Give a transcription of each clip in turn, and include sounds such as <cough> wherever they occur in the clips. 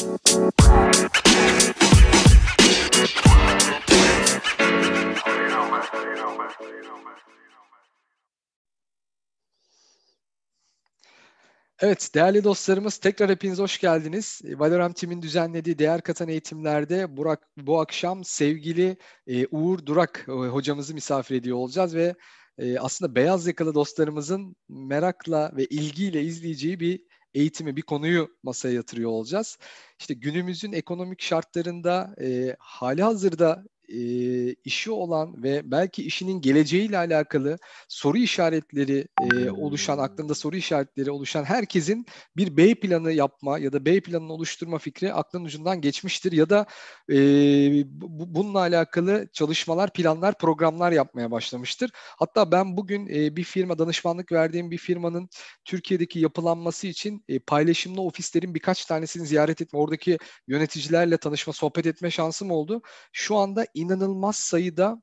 Evet değerli dostlarımız tekrar hepiniz hoş geldiniz. Valorant Team'in düzenlediği değer katan eğitimlerde Burak, bu akşam sevgili e, Uğur Durak e, hocamızı misafir ediyor olacağız ve e, aslında beyaz yakalı dostlarımızın merakla ve ilgiyle izleyeceği bir eğitimi, bir konuyu masaya yatırıyor olacağız. İşte günümüzün ekonomik şartlarında e, hali hazırda e, işi olan ve belki işinin geleceğiyle alakalı soru işaretleri e, oluşan, aklında soru işaretleri oluşan herkesin bir B planı yapma ya da B planını oluşturma fikri aklın ucundan geçmiştir ya da e, bu, bununla alakalı çalışmalar, planlar, programlar yapmaya başlamıştır. Hatta ben bugün e, bir firma, danışmanlık verdiğim bir firmanın Türkiye'deki yapılanması için e, paylaşımlı ofislerin birkaç tanesini ziyaret etme, oradaki yöneticilerle tanışma, sohbet etme şansım oldu. Şu anda inanılmaz sayıda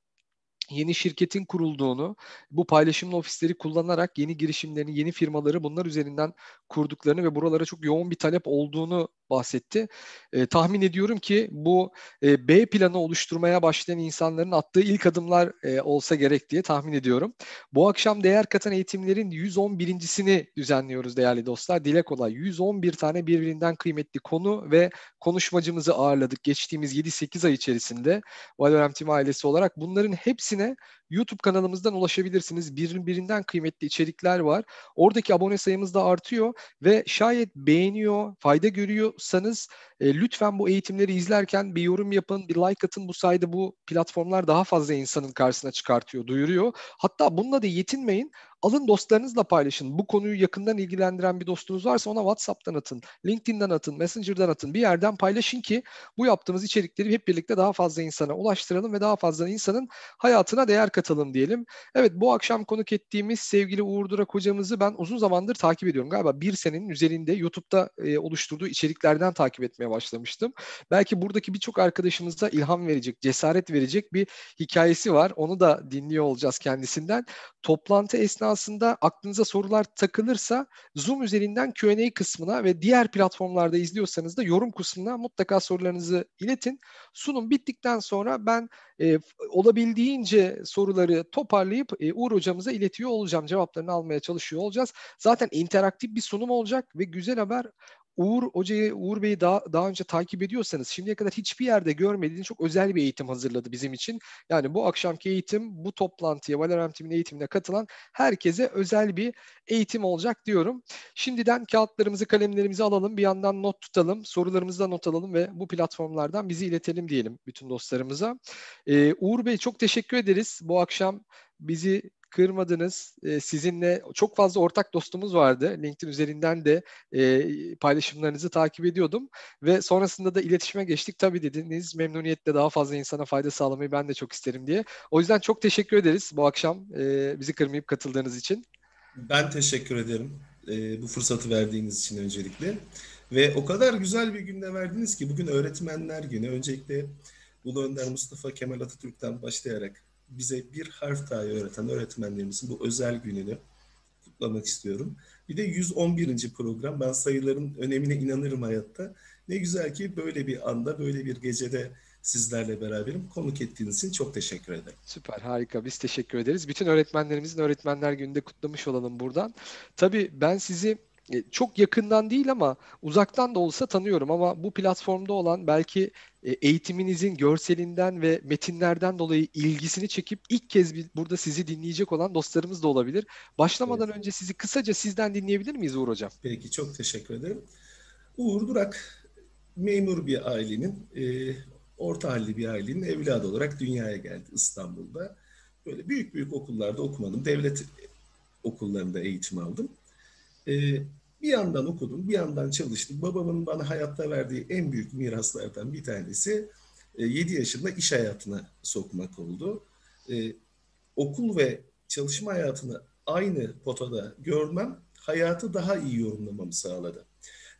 yeni şirketin kurulduğunu, bu paylaşımlı ofisleri kullanarak yeni girişimlerini, yeni firmaları bunlar üzerinden kurduklarını ve buralara çok yoğun bir talep olduğunu bahsetti. E, tahmin ediyorum ki bu e, B planı oluşturmaya başlayan insanların attığı ilk adımlar e, olsa gerek diye tahmin ediyorum. Bu akşam değer katan eğitimlerin 111.sini düzenliyoruz değerli dostlar. Dile kolay 111 tane birbirinden kıymetli konu ve konuşmacımızı ağırladık geçtiğimiz 7-8 ay içerisinde Valorem Team ailesi olarak. Bunların hepsine YouTube kanalımızdan ulaşabilirsiniz. Birbirinden kıymetli içerikler var. Oradaki abone sayımız da artıyor ve şayet beğeniyor, fayda görüyorsanız e, lütfen bu eğitimleri izlerken bir yorum yapın, bir like atın. Bu sayede bu platformlar daha fazla insanın karşısına çıkartıyor, duyuruyor. Hatta bununla da yetinmeyin. Alın dostlarınızla paylaşın. Bu konuyu yakından ilgilendiren bir dostunuz varsa ona WhatsApp'tan atın, LinkedIn'den atın, Messenger'dan atın. Bir yerden paylaşın ki bu yaptığımız içerikleri hep birlikte daha fazla insana ulaştıralım ve daha fazla insanın hayatına değer katalım diyelim. Evet bu akşam konuk ettiğimiz sevgili Uğur Durak hocamızı ben uzun zamandır takip ediyorum. Galiba bir senenin üzerinde YouTube'da e, oluşturduğu içeriklerden takip etmeye başlamıştım. Belki buradaki birçok arkadaşımıza ilham verecek, cesaret verecek bir hikayesi var. Onu da dinliyor olacağız kendisinden. Toplantı esnasında aklınıza sorular takılırsa Zoom üzerinden Q&A kısmına ve diğer platformlarda izliyorsanız da yorum kısmına mutlaka sorularınızı iletin. Sunum bittikten sonra ben e, olabildiğince soruları toparlayıp e, Uğur hocamıza iletiyor olacağım. Cevaplarını almaya çalışıyor olacağız. Zaten interaktif bir sunum olacak ve güzel haber Uğur Hoca'yı, Uğur Bey'i daha, daha önce takip ediyorsanız şimdiye kadar hiçbir yerde görmediğiniz çok özel bir eğitim hazırladı bizim için. Yani bu akşamki eğitim, bu toplantıya, Valorant Team'in eğitimine katılan herkese özel bir eğitim olacak diyorum. Şimdiden kağıtlarımızı, kalemlerimizi alalım. Bir yandan not tutalım. Sorularımızı da not alalım ve bu platformlardan bizi iletelim diyelim bütün dostlarımıza. Ee, Uğur Bey çok teşekkür ederiz. Bu akşam bizi kırmadınız. E, sizinle çok fazla ortak dostumuz vardı. LinkedIn üzerinden de e, paylaşımlarınızı takip ediyordum ve sonrasında da iletişime geçtik. Tabii dediniz memnuniyetle daha fazla insana fayda sağlamayı ben de çok isterim diye. O yüzden çok teşekkür ederiz bu akşam e, bizi kırmayıp katıldığınız için. Ben teşekkür ederim e, bu fırsatı verdiğiniz için öncelikle. Ve o kadar güzel bir günde verdiniz ki bugün öğretmenler günü. Öncelikle Ulu Önder Mustafa Kemal Atatürk'ten başlayarak bize bir harf dahi öğreten öğretmenlerimizin bu özel gününü kutlamak istiyorum. Bir de 111. program. Ben sayıların önemine inanırım hayatta. Ne güzel ki böyle bir anda, böyle bir gecede sizlerle beraberim. Konuk ettiğiniz için çok teşekkür ederim. Süper, harika. Biz teşekkür ederiz. Bütün öğretmenlerimizin Öğretmenler Günü'nde kutlamış olalım buradan. Tabii ben sizi çok yakından değil ama uzaktan da olsa tanıyorum ama bu platformda olan belki e, eğitiminizin görselinden ve metinlerden dolayı ilgisini çekip ilk kez bir, burada sizi dinleyecek olan dostlarımız da olabilir. Başlamadan evet. önce sizi kısaca sizden dinleyebilir miyiz Uğur Hocam? Peki çok teşekkür ederim. Uğur Durak memur bir ailenin, e, orta halli bir ailenin evladı olarak dünyaya geldi İstanbul'da. Böyle büyük büyük okullarda okumadım. Devlet okullarında eğitim aldım. E, bir yandan okudum, bir yandan çalıştım. Babamın bana hayatta verdiği en büyük miraslardan bir tanesi 7 e, yaşında iş hayatına sokmak oldu. Ee, okul ve çalışma hayatını aynı potada görmem hayatı daha iyi yorumlamamı sağladı.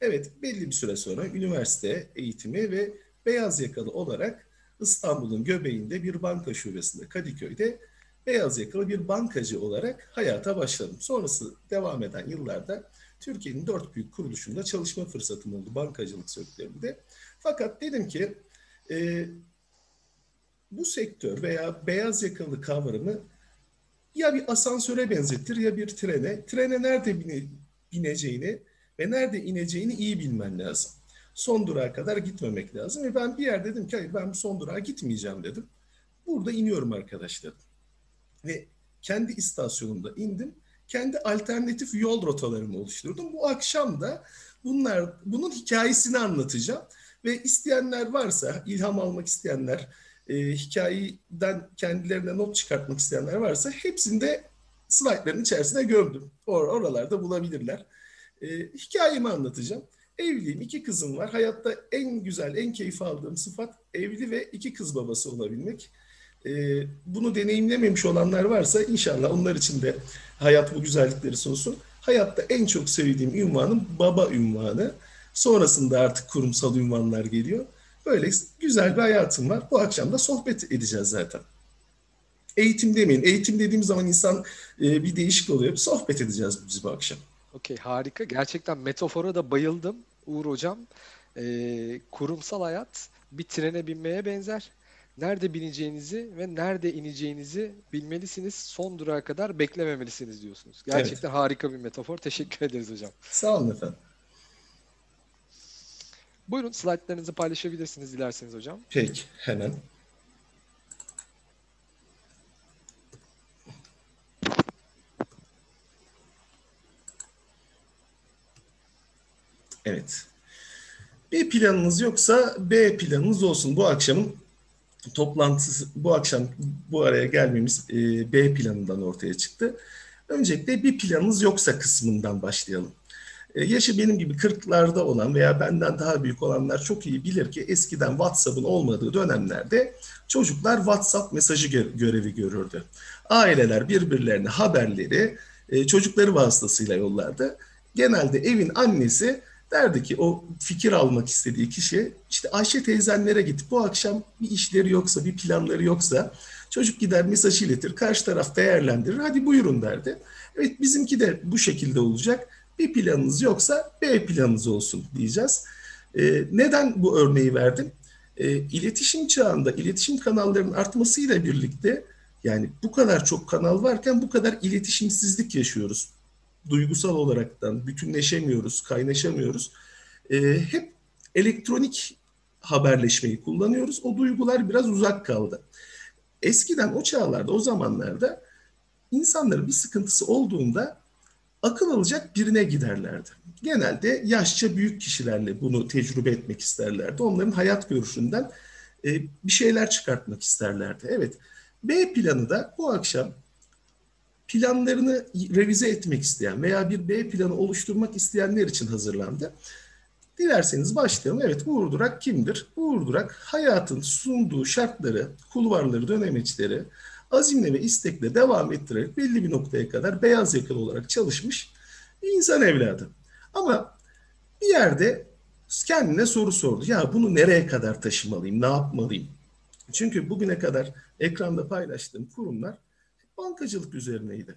Evet belli bir süre sonra üniversite eğitimi ve beyaz yakalı olarak İstanbul'un göbeğinde bir banka şubesinde Kadıköy'de beyaz yakalı bir bankacı olarak hayata başladım. Sonrası devam eden yıllarda Türkiye'nin dört büyük kuruluşunda çalışma fırsatım oldu bankacılık sektöründe. Fakat dedim ki e, bu sektör veya beyaz yakalı kavramı ya bir asansöre benzettir ya bir trene. Trene nerede bine, bineceğini ve nerede ineceğini iyi bilmen lazım. Son durağa kadar gitmemek lazım. Ve ben bir yer dedim ki hayır ben son durağa gitmeyeceğim dedim. Burada iniyorum arkadaşlar. Ve kendi istasyonumda indim. Kendi alternatif yol rotalarımı oluşturdum. Bu akşam da bunlar bunun hikayesini anlatacağım. Ve isteyenler varsa, ilham almak isteyenler, e, hikayeden kendilerine not çıkartmak isteyenler varsa hepsini de slaytların içerisine gömdüm. Or oralarda bulabilirler. E, hikayemi anlatacağım. Evliyim, iki kızım var. Hayatta en güzel, en keyif aldığım sıfat evli ve iki kız babası olabilmek. E, bunu deneyimlememiş olanlar varsa inşallah onlar için de hayat bu güzellikleri sunsun. Hayatta en çok sevdiğim ünvanım baba ünvanı. Sonrasında artık kurumsal ünvanlar geliyor. Böyle güzel bir hayatım var. Bu akşam da sohbet edeceğiz zaten. Eğitim demeyin. Eğitim dediğim zaman insan e, bir değişik oluyor. Sohbet edeceğiz biz bu akşam. Okey harika. Gerçekten metafora da bayıldım Uğur Hocam. Ee, kurumsal hayat bir trene binmeye benzer. Nerede bineceğinizi ve nerede ineceğinizi bilmelisiniz. Son durağa kadar beklememelisiniz diyorsunuz. Gerçekten evet. harika bir metafor. Teşekkür ederiz hocam. Sağ olun efendim. Buyurun slaytlarınızı paylaşabilirsiniz dilerseniz hocam. Peki hemen. Evet. B planınız yoksa B planınız olsun. Bu akşamın toplantısı, bu akşam bu araya gelmemiz e, B planından ortaya çıktı. Öncelikle bir planınız yoksa kısmından başlayalım. E, yaşı benim gibi 40'larda olan veya benden daha büyük olanlar çok iyi bilir ki eskiden WhatsApp'ın olmadığı dönemlerde çocuklar WhatsApp mesajı görevi görürdü. Aileler birbirlerine haberleri e, çocukları vasıtasıyla yollardı. Genelde evin annesi derdi ki o fikir almak istediği kişi işte Ayşe teyzenlere git bu akşam bir işleri yoksa bir planları yoksa çocuk gider mesaj iletir karşı taraf değerlendirir hadi buyurun derdi. Evet bizimki de bu şekilde olacak bir planınız yoksa B planınız olsun diyeceğiz. Ee, neden bu örneği verdim? Ee, iletişim çağında iletişim kanallarının artmasıyla birlikte yani bu kadar çok kanal varken bu kadar iletişimsizlik yaşıyoruz. Duygusal olaraktan bütünleşemiyoruz, kaynaşamıyoruz. Ee, hep elektronik haberleşmeyi kullanıyoruz. O duygular biraz uzak kaldı. Eskiden o çağlarda, o zamanlarda insanların bir sıkıntısı olduğunda akıl alacak birine giderlerdi. Genelde yaşça büyük kişilerle bunu tecrübe etmek isterlerdi. Onların hayat görüşünden e, bir şeyler çıkartmak isterlerdi. Evet, B planı da bu akşam planlarını revize etmek isteyen veya bir B planı oluşturmak isteyenler için hazırlandı. Dilerseniz başlayalım. Evet Uğur Durak kimdir? Uğur Durak hayatın sunduğu şartları, kulvarları, dönemeçleri, azimle ve istekle devam ettirerek belli bir noktaya kadar beyaz yakalı olarak çalışmış bir insan evladı. Ama bir yerde kendine soru sordu. Ya bunu nereye kadar taşımalıyım, ne yapmalıyım? Çünkü bugüne kadar ekranda paylaştığım kurumlar bankacılık üzerineydi.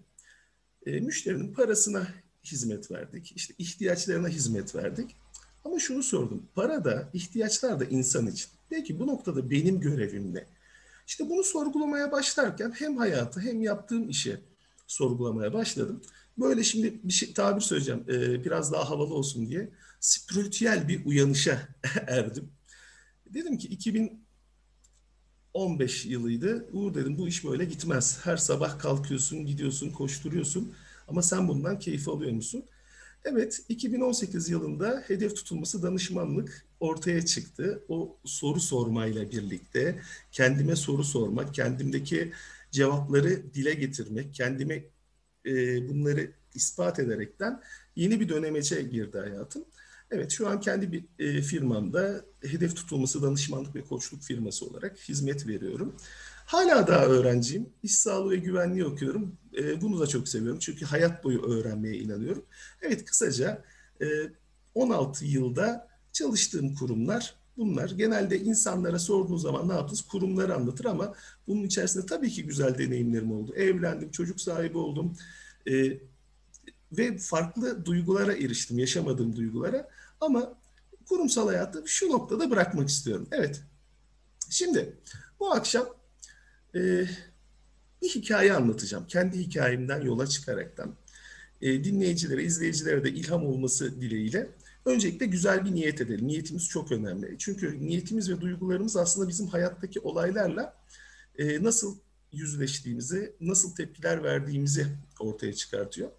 E, müşterinin parasına hizmet verdik, işte ihtiyaçlarına hizmet verdik. Ama şunu sordum, para da ihtiyaçlar da insan için. Peki bu noktada benim görevim ne? İşte bunu sorgulamaya başlarken hem hayatı hem yaptığım işi sorgulamaya başladım. Böyle şimdi bir şey, tabir söyleyeceğim e, biraz daha havalı olsun diye spiritüel bir uyanışa <laughs> erdim. Dedim ki 2015 yılıydı. Uğur dedim bu iş böyle gitmez. Her sabah kalkıyorsun, gidiyorsun, koşturuyorsun ama sen bundan keyif alıyor musun? Evet, 2018 yılında hedef tutulması danışmanlık ortaya çıktı. O soru sormayla birlikte kendime soru sormak, kendimdeki cevapları dile getirmek, kendime e, bunları ispat ederekten yeni bir dönemece girdi hayatım. Evet şu an kendi bir e, firmamda hedef tutulması danışmanlık ve koçluk firması olarak hizmet veriyorum. Hala daha öğrenciyim. İş sağlığı ve güvenliği okuyorum. E, bunu da çok seviyorum. Çünkü hayat boyu öğrenmeye inanıyorum. Evet kısaca e, 16 yılda çalıştığım kurumlar bunlar. Genelde insanlara sorduğunuz zaman ne yaptınız? Kurumları anlatır ama bunun içerisinde tabii ki güzel deneyimlerim oldu. Evlendim, çocuk sahibi oldum. E, ve farklı duygulara eriştim, yaşamadığım duygulara. Ama kurumsal hayatı şu noktada bırakmak istiyorum. Evet, şimdi bu akşam e, bir hikaye anlatacağım. Kendi hikayemden yola çıkaraktan. E, dinleyicilere, izleyicilere de ilham olması dileğiyle. Öncelikle güzel bir niyet edelim. Niyetimiz çok önemli. Çünkü niyetimiz ve duygularımız aslında bizim hayattaki olaylarla e, nasıl yüzleştiğimizi, nasıl tepkiler verdiğimizi ortaya çıkartıyor.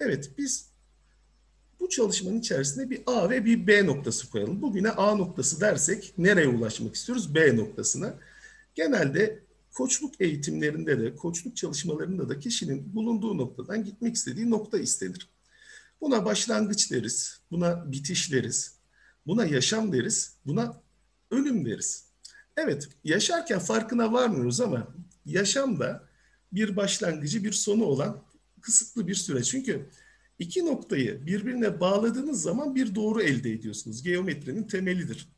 Evet, biz bu çalışmanın içerisinde bir A ve bir B noktası koyalım. Bugüne A noktası dersek nereye ulaşmak istiyoruz? B noktasına. Genelde koçluk eğitimlerinde de, koçluk çalışmalarında da kişinin bulunduğu noktadan gitmek istediği nokta istenir. Buna başlangıç deriz, buna bitiş deriz, buna yaşam deriz, buna ölüm deriz. Evet, yaşarken farkına varmıyoruz ama yaşamda bir başlangıcı, bir sonu olan kısıtlı bir süre. Çünkü iki noktayı birbirine bağladığınız zaman bir doğru elde ediyorsunuz. Geometrinin temelidir.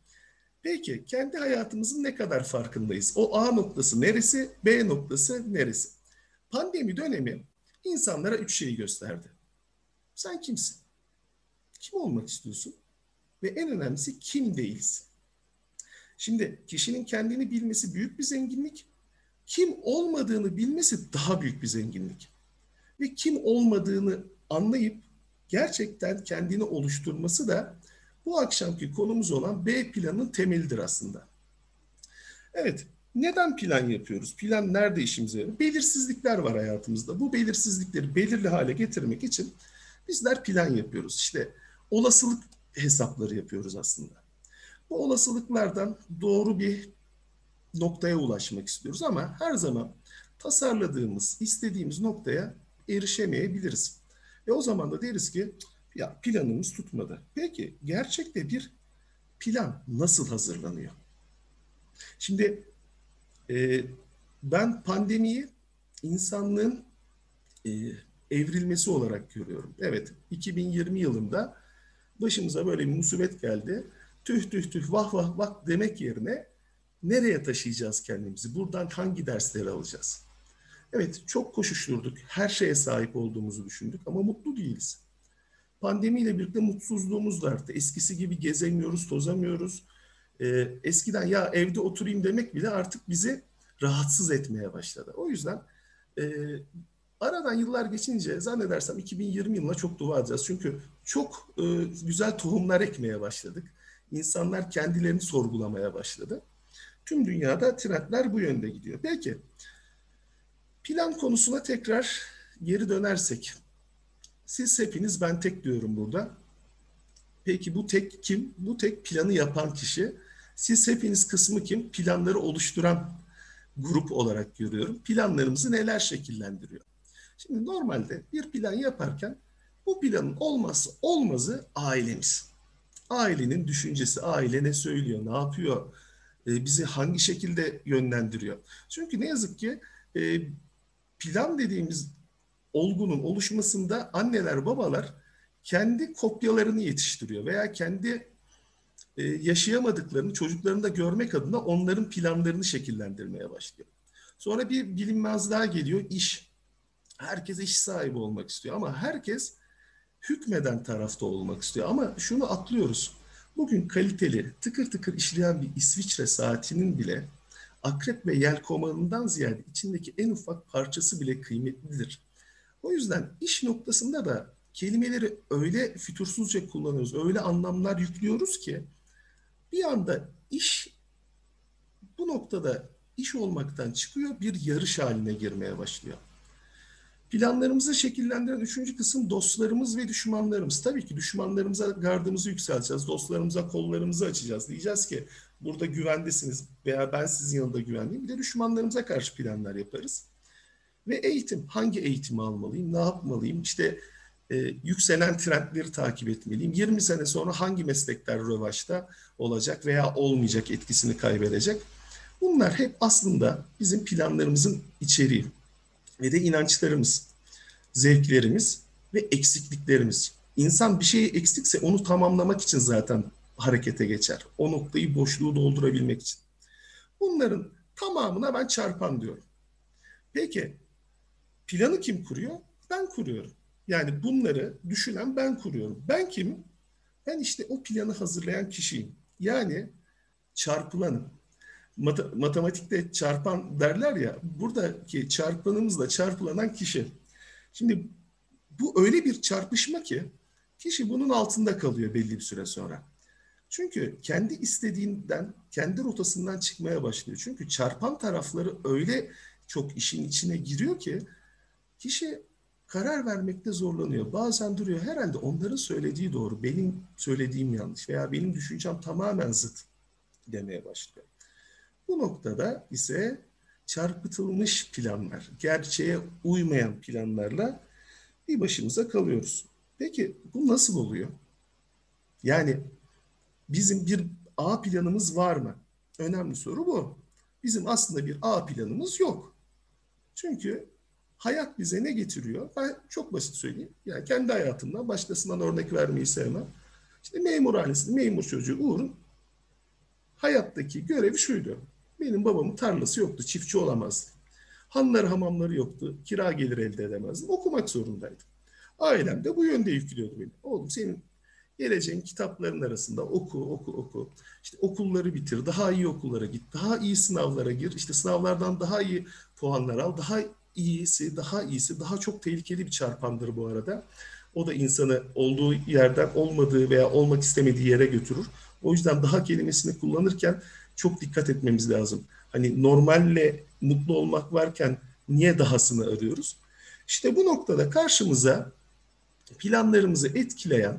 Peki kendi hayatımızın ne kadar farkındayız? O A noktası neresi, B noktası neresi? Pandemi dönemi insanlara üç şeyi gösterdi. Sen kimsin? Kim olmak istiyorsun? Ve en önemlisi kim değilsin? Şimdi kişinin kendini bilmesi büyük bir zenginlik. Kim olmadığını bilmesi daha büyük bir zenginlik. Ve kim olmadığını anlayıp gerçekten kendini oluşturması da bu akşamki konumuz olan B planının temelidir aslında. Evet, neden plan yapıyoruz? Plan nerede işimize yarıyor? Belirsizlikler var hayatımızda. Bu belirsizlikleri belirli hale getirmek için bizler plan yapıyoruz. İşte olasılık hesapları yapıyoruz aslında. Bu olasılıklardan doğru bir noktaya ulaşmak istiyoruz ama her zaman tasarladığımız, istediğimiz noktaya erişemeyebiliriz. Ve o zaman da deriz ki ya planımız tutmadı. Peki gerçekte bir plan nasıl hazırlanıyor? Şimdi e, ben pandemiyi insanlığın e, evrilmesi olarak görüyorum. Evet 2020 yılında başımıza böyle bir musibet geldi. Tüh tüh tüh vah vah vah demek yerine nereye taşıyacağız kendimizi? Buradan hangi dersleri alacağız? Evet çok koşuşturduk. Her şeye sahip olduğumuzu düşündük ama mutlu değiliz. Pandemiyle birlikte mutsuzluğumuz da arttı. Eskisi gibi gezemiyoruz, tozamıyoruz. Ee, eskiden ya evde oturayım demek bile artık bizi rahatsız etmeye başladı. O yüzden e, aradan yıllar geçince zannedersem 2020 yılına çok dua edeceğiz. Çünkü çok e, güzel tohumlar ekmeye başladık. İnsanlar kendilerini sorgulamaya başladı. Tüm dünyada trendler bu yönde gidiyor. Peki plan konusuna tekrar geri dönersek siz hepiniz ben tek diyorum burada. Peki bu tek kim? Bu tek planı yapan kişi. Siz hepiniz kısmı kim? Planları oluşturan grup olarak görüyorum. Planlarımızı neler şekillendiriyor? Şimdi normalde bir plan yaparken bu planın olmazsa olmazı ailemiz. Ailenin düşüncesi, aile ne söylüyor, ne yapıyor, e, bizi hangi şekilde yönlendiriyor. Çünkü ne yazık ki e, plan dediğimiz olgunun oluşmasında anneler babalar kendi kopyalarını yetiştiriyor veya kendi e, yaşayamadıklarını çocuklarında görmek adına onların planlarını şekillendirmeye başlıyor. Sonra bir bilinmez daha geliyor iş. Herkes iş sahibi olmak istiyor ama herkes hükmeden tarafta olmak istiyor. Ama şunu atlıyoruz. Bugün kaliteli, tıkır tıkır işleyen bir İsviçre saatinin bile akrep ve yelkomanından ziyade içindeki en ufak parçası bile kıymetlidir. O yüzden iş noktasında da kelimeleri öyle fütursuzca kullanıyoruz, öyle anlamlar yüklüyoruz ki bir anda iş bu noktada iş olmaktan çıkıyor, bir yarış haline girmeye başlıyor. Planlarımızı şekillendiren üçüncü kısım dostlarımız ve düşmanlarımız. Tabii ki düşmanlarımıza gardımızı yükselteceğiz, dostlarımıza kollarımızı açacağız. Diyeceğiz ki burada güvendesiniz veya ben sizin yanında güvenliyim. Bir de düşmanlarımıza karşı planlar yaparız. Ve eğitim, hangi eğitimi almalıyım, ne yapmalıyım? İşte e, yükselen trendleri takip etmeliyim. 20 sene sonra hangi meslekler rövaşta olacak veya olmayacak, etkisini kaybedecek? Bunlar hep aslında bizim planlarımızın içeriği ve de inançlarımız, zevklerimiz ve eksikliklerimiz. İnsan bir şeyi eksikse onu tamamlamak için zaten harekete geçer. O noktayı, boşluğu doldurabilmek için. Bunların tamamına ben çarpan diyorum. Peki Planı kim kuruyor? Ben kuruyorum. Yani bunları düşünen ben kuruyorum. Ben kimim? Ben işte o planı hazırlayan kişiyim. Yani çarpılanım. Mat- matematikte çarpan derler ya, buradaki çarpanımızla çarpılanan kişi. Şimdi bu öyle bir çarpışma ki kişi bunun altında kalıyor belli bir süre sonra. Çünkü kendi istediğinden, kendi rotasından çıkmaya başlıyor. Çünkü çarpan tarafları öyle çok işin içine giriyor ki kişi karar vermekte zorlanıyor. Bazen duruyor. Herhalde onların söylediği doğru, benim söylediğim yanlış veya benim düşüncem tamamen zıt demeye başlıyor. Bu noktada ise çarpıtılmış planlar, gerçeğe uymayan planlarla bir başımıza kalıyoruz. Peki bu nasıl oluyor? Yani bizim bir A planımız var mı? Önemli soru bu. Bizim aslında bir A planımız yok. Çünkü hayat bize ne getiriyor? Ben çok basit söyleyeyim. Yani kendi hayatımdan başkasından örnek vermeyi sevmem. İşte memur ailesinde memur çocuğu Uğur'un hayattaki görevi şuydu. Benim babamın tarlası yoktu, çiftçi olamazdı. Hanları hamamları yoktu, kira gelir elde edemezdim. Okumak zorundaydım. Ailem de bu yönde yüklüyordu beni. Oğlum senin geleceğin kitapların arasında oku, oku, oku. İşte okulları bitir, daha iyi okullara git, daha iyi sınavlara gir. İşte sınavlardan daha iyi puanlar al, daha iyisi, daha iyisi, daha çok tehlikeli bir çarpandır bu arada. O da insanı olduğu yerden olmadığı veya olmak istemediği yere götürür. O yüzden daha kelimesini kullanırken çok dikkat etmemiz lazım. Hani normalle mutlu olmak varken niye dahasını arıyoruz? İşte bu noktada karşımıza planlarımızı etkileyen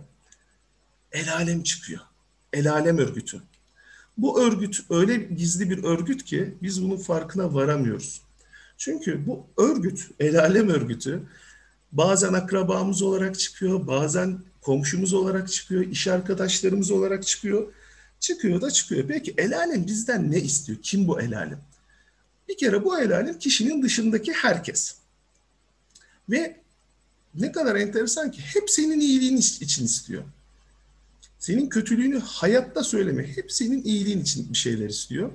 el alem çıkıyor. El alem örgütü. Bu örgüt öyle gizli bir örgüt ki biz bunun farkına varamıyoruz. Çünkü bu örgüt, el alem örgütü bazen akrabamız olarak çıkıyor, bazen komşumuz olarak çıkıyor, iş arkadaşlarımız olarak çıkıyor. Çıkıyor da çıkıyor. Peki el alem bizden ne istiyor? Kim bu el alem? Bir kere bu el alem kişinin dışındaki herkes. Ve ne kadar enteresan ki hep senin iyiliğin için istiyor. Senin kötülüğünü hayatta söyleme. Hep senin iyiliğin için bir şeyler istiyor.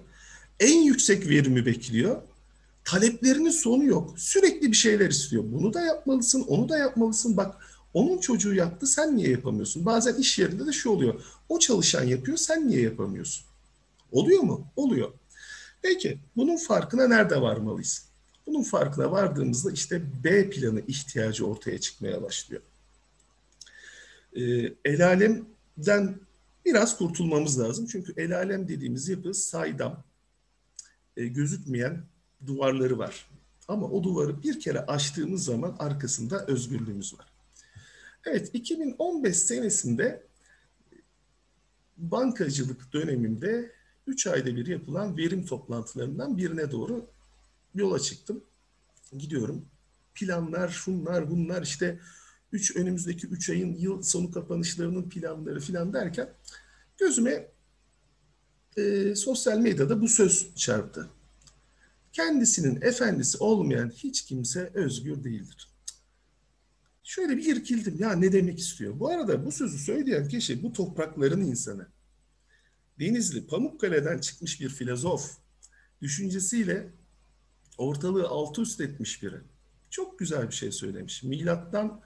En yüksek verimi bekliyor. Taleplerinin sonu yok. Sürekli bir şeyler istiyor. Bunu da yapmalısın, onu da yapmalısın. Bak onun çocuğu yaptı, sen niye yapamıyorsun? Bazen iş yerinde de şu oluyor. O çalışan yapıyor, sen niye yapamıyorsun? Oluyor mu? Oluyor. Peki bunun farkına nerede varmalıyız? Bunun farkına vardığımızda işte B planı ihtiyacı ortaya çıkmaya başlıyor. Ee, el alemden biraz kurtulmamız lazım. Çünkü el alem dediğimiz yapı saydam, e, gözükmeyen duvarları var. Ama o duvarı bir kere açtığımız zaman arkasında özgürlüğümüz var. Evet 2015 senesinde bankacılık döneminde 3 ayda bir yapılan verim toplantılarından birine doğru yola çıktım. Gidiyorum. Planlar, şunlar, bunlar işte üç, önümüzdeki 3 ayın yıl sonu kapanışlarının planları filan derken gözüme e, sosyal medyada bu söz çarptı. Kendisinin efendisi olmayan hiç kimse özgür değildir. Şöyle bir irkildim. Ya ne demek istiyor? Bu arada bu sözü söyleyen kişi bu toprakların insanı. Denizli, Pamukkale'den çıkmış bir filozof. Düşüncesiyle ortalığı alt üst etmiş biri. Çok güzel bir şey söylemiş. Milattan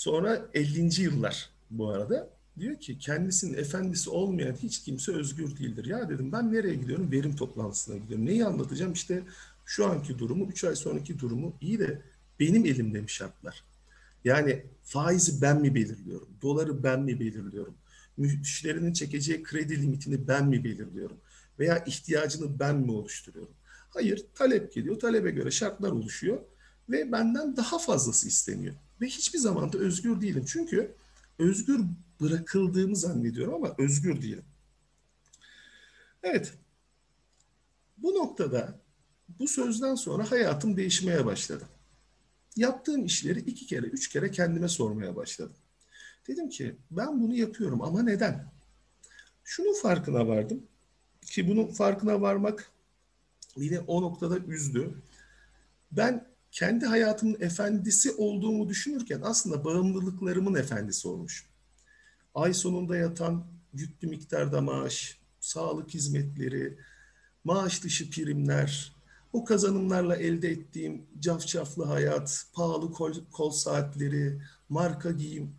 sonra 50. yıllar bu arada. Diyor ki kendisinin efendisi olmayan hiç kimse özgür değildir. Ya dedim ben nereye gidiyorum? Verim toplantısına gidiyorum. Neyi anlatacağım? İşte şu anki durumu, 3 ay sonraki durumu iyi de benim elimde mi şartlar? Yani faizi ben mi belirliyorum? Doları ben mi belirliyorum? Müşterinin çekeceği kredi limitini ben mi belirliyorum? Veya ihtiyacını ben mi oluşturuyorum? Hayır, talep geliyor. Talebe göre şartlar oluşuyor ve benden daha fazlası isteniyor. Ve hiçbir zaman da özgür değilim. Çünkü özgür bırakıldığımı zannediyorum ama özgür değilim. Evet. Bu noktada bu sözden sonra hayatım değişmeye başladı. Yaptığım işleri iki kere, üç kere kendime sormaya başladım. Dedim ki ben bunu yapıyorum ama neden? Şunun farkına vardım ki bunun farkına varmak beni o noktada üzdü. Ben kendi hayatımın efendisi olduğumu düşünürken aslında bağımlılıklarımın efendisi olmuşum. Ay sonunda yatan yüklü miktarda maaş, sağlık hizmetleri, maaş dışı primler, O kazanımlarla elde ettiğim cafcaflı hayat, pahalı kol, kol saatleri, marka giyim,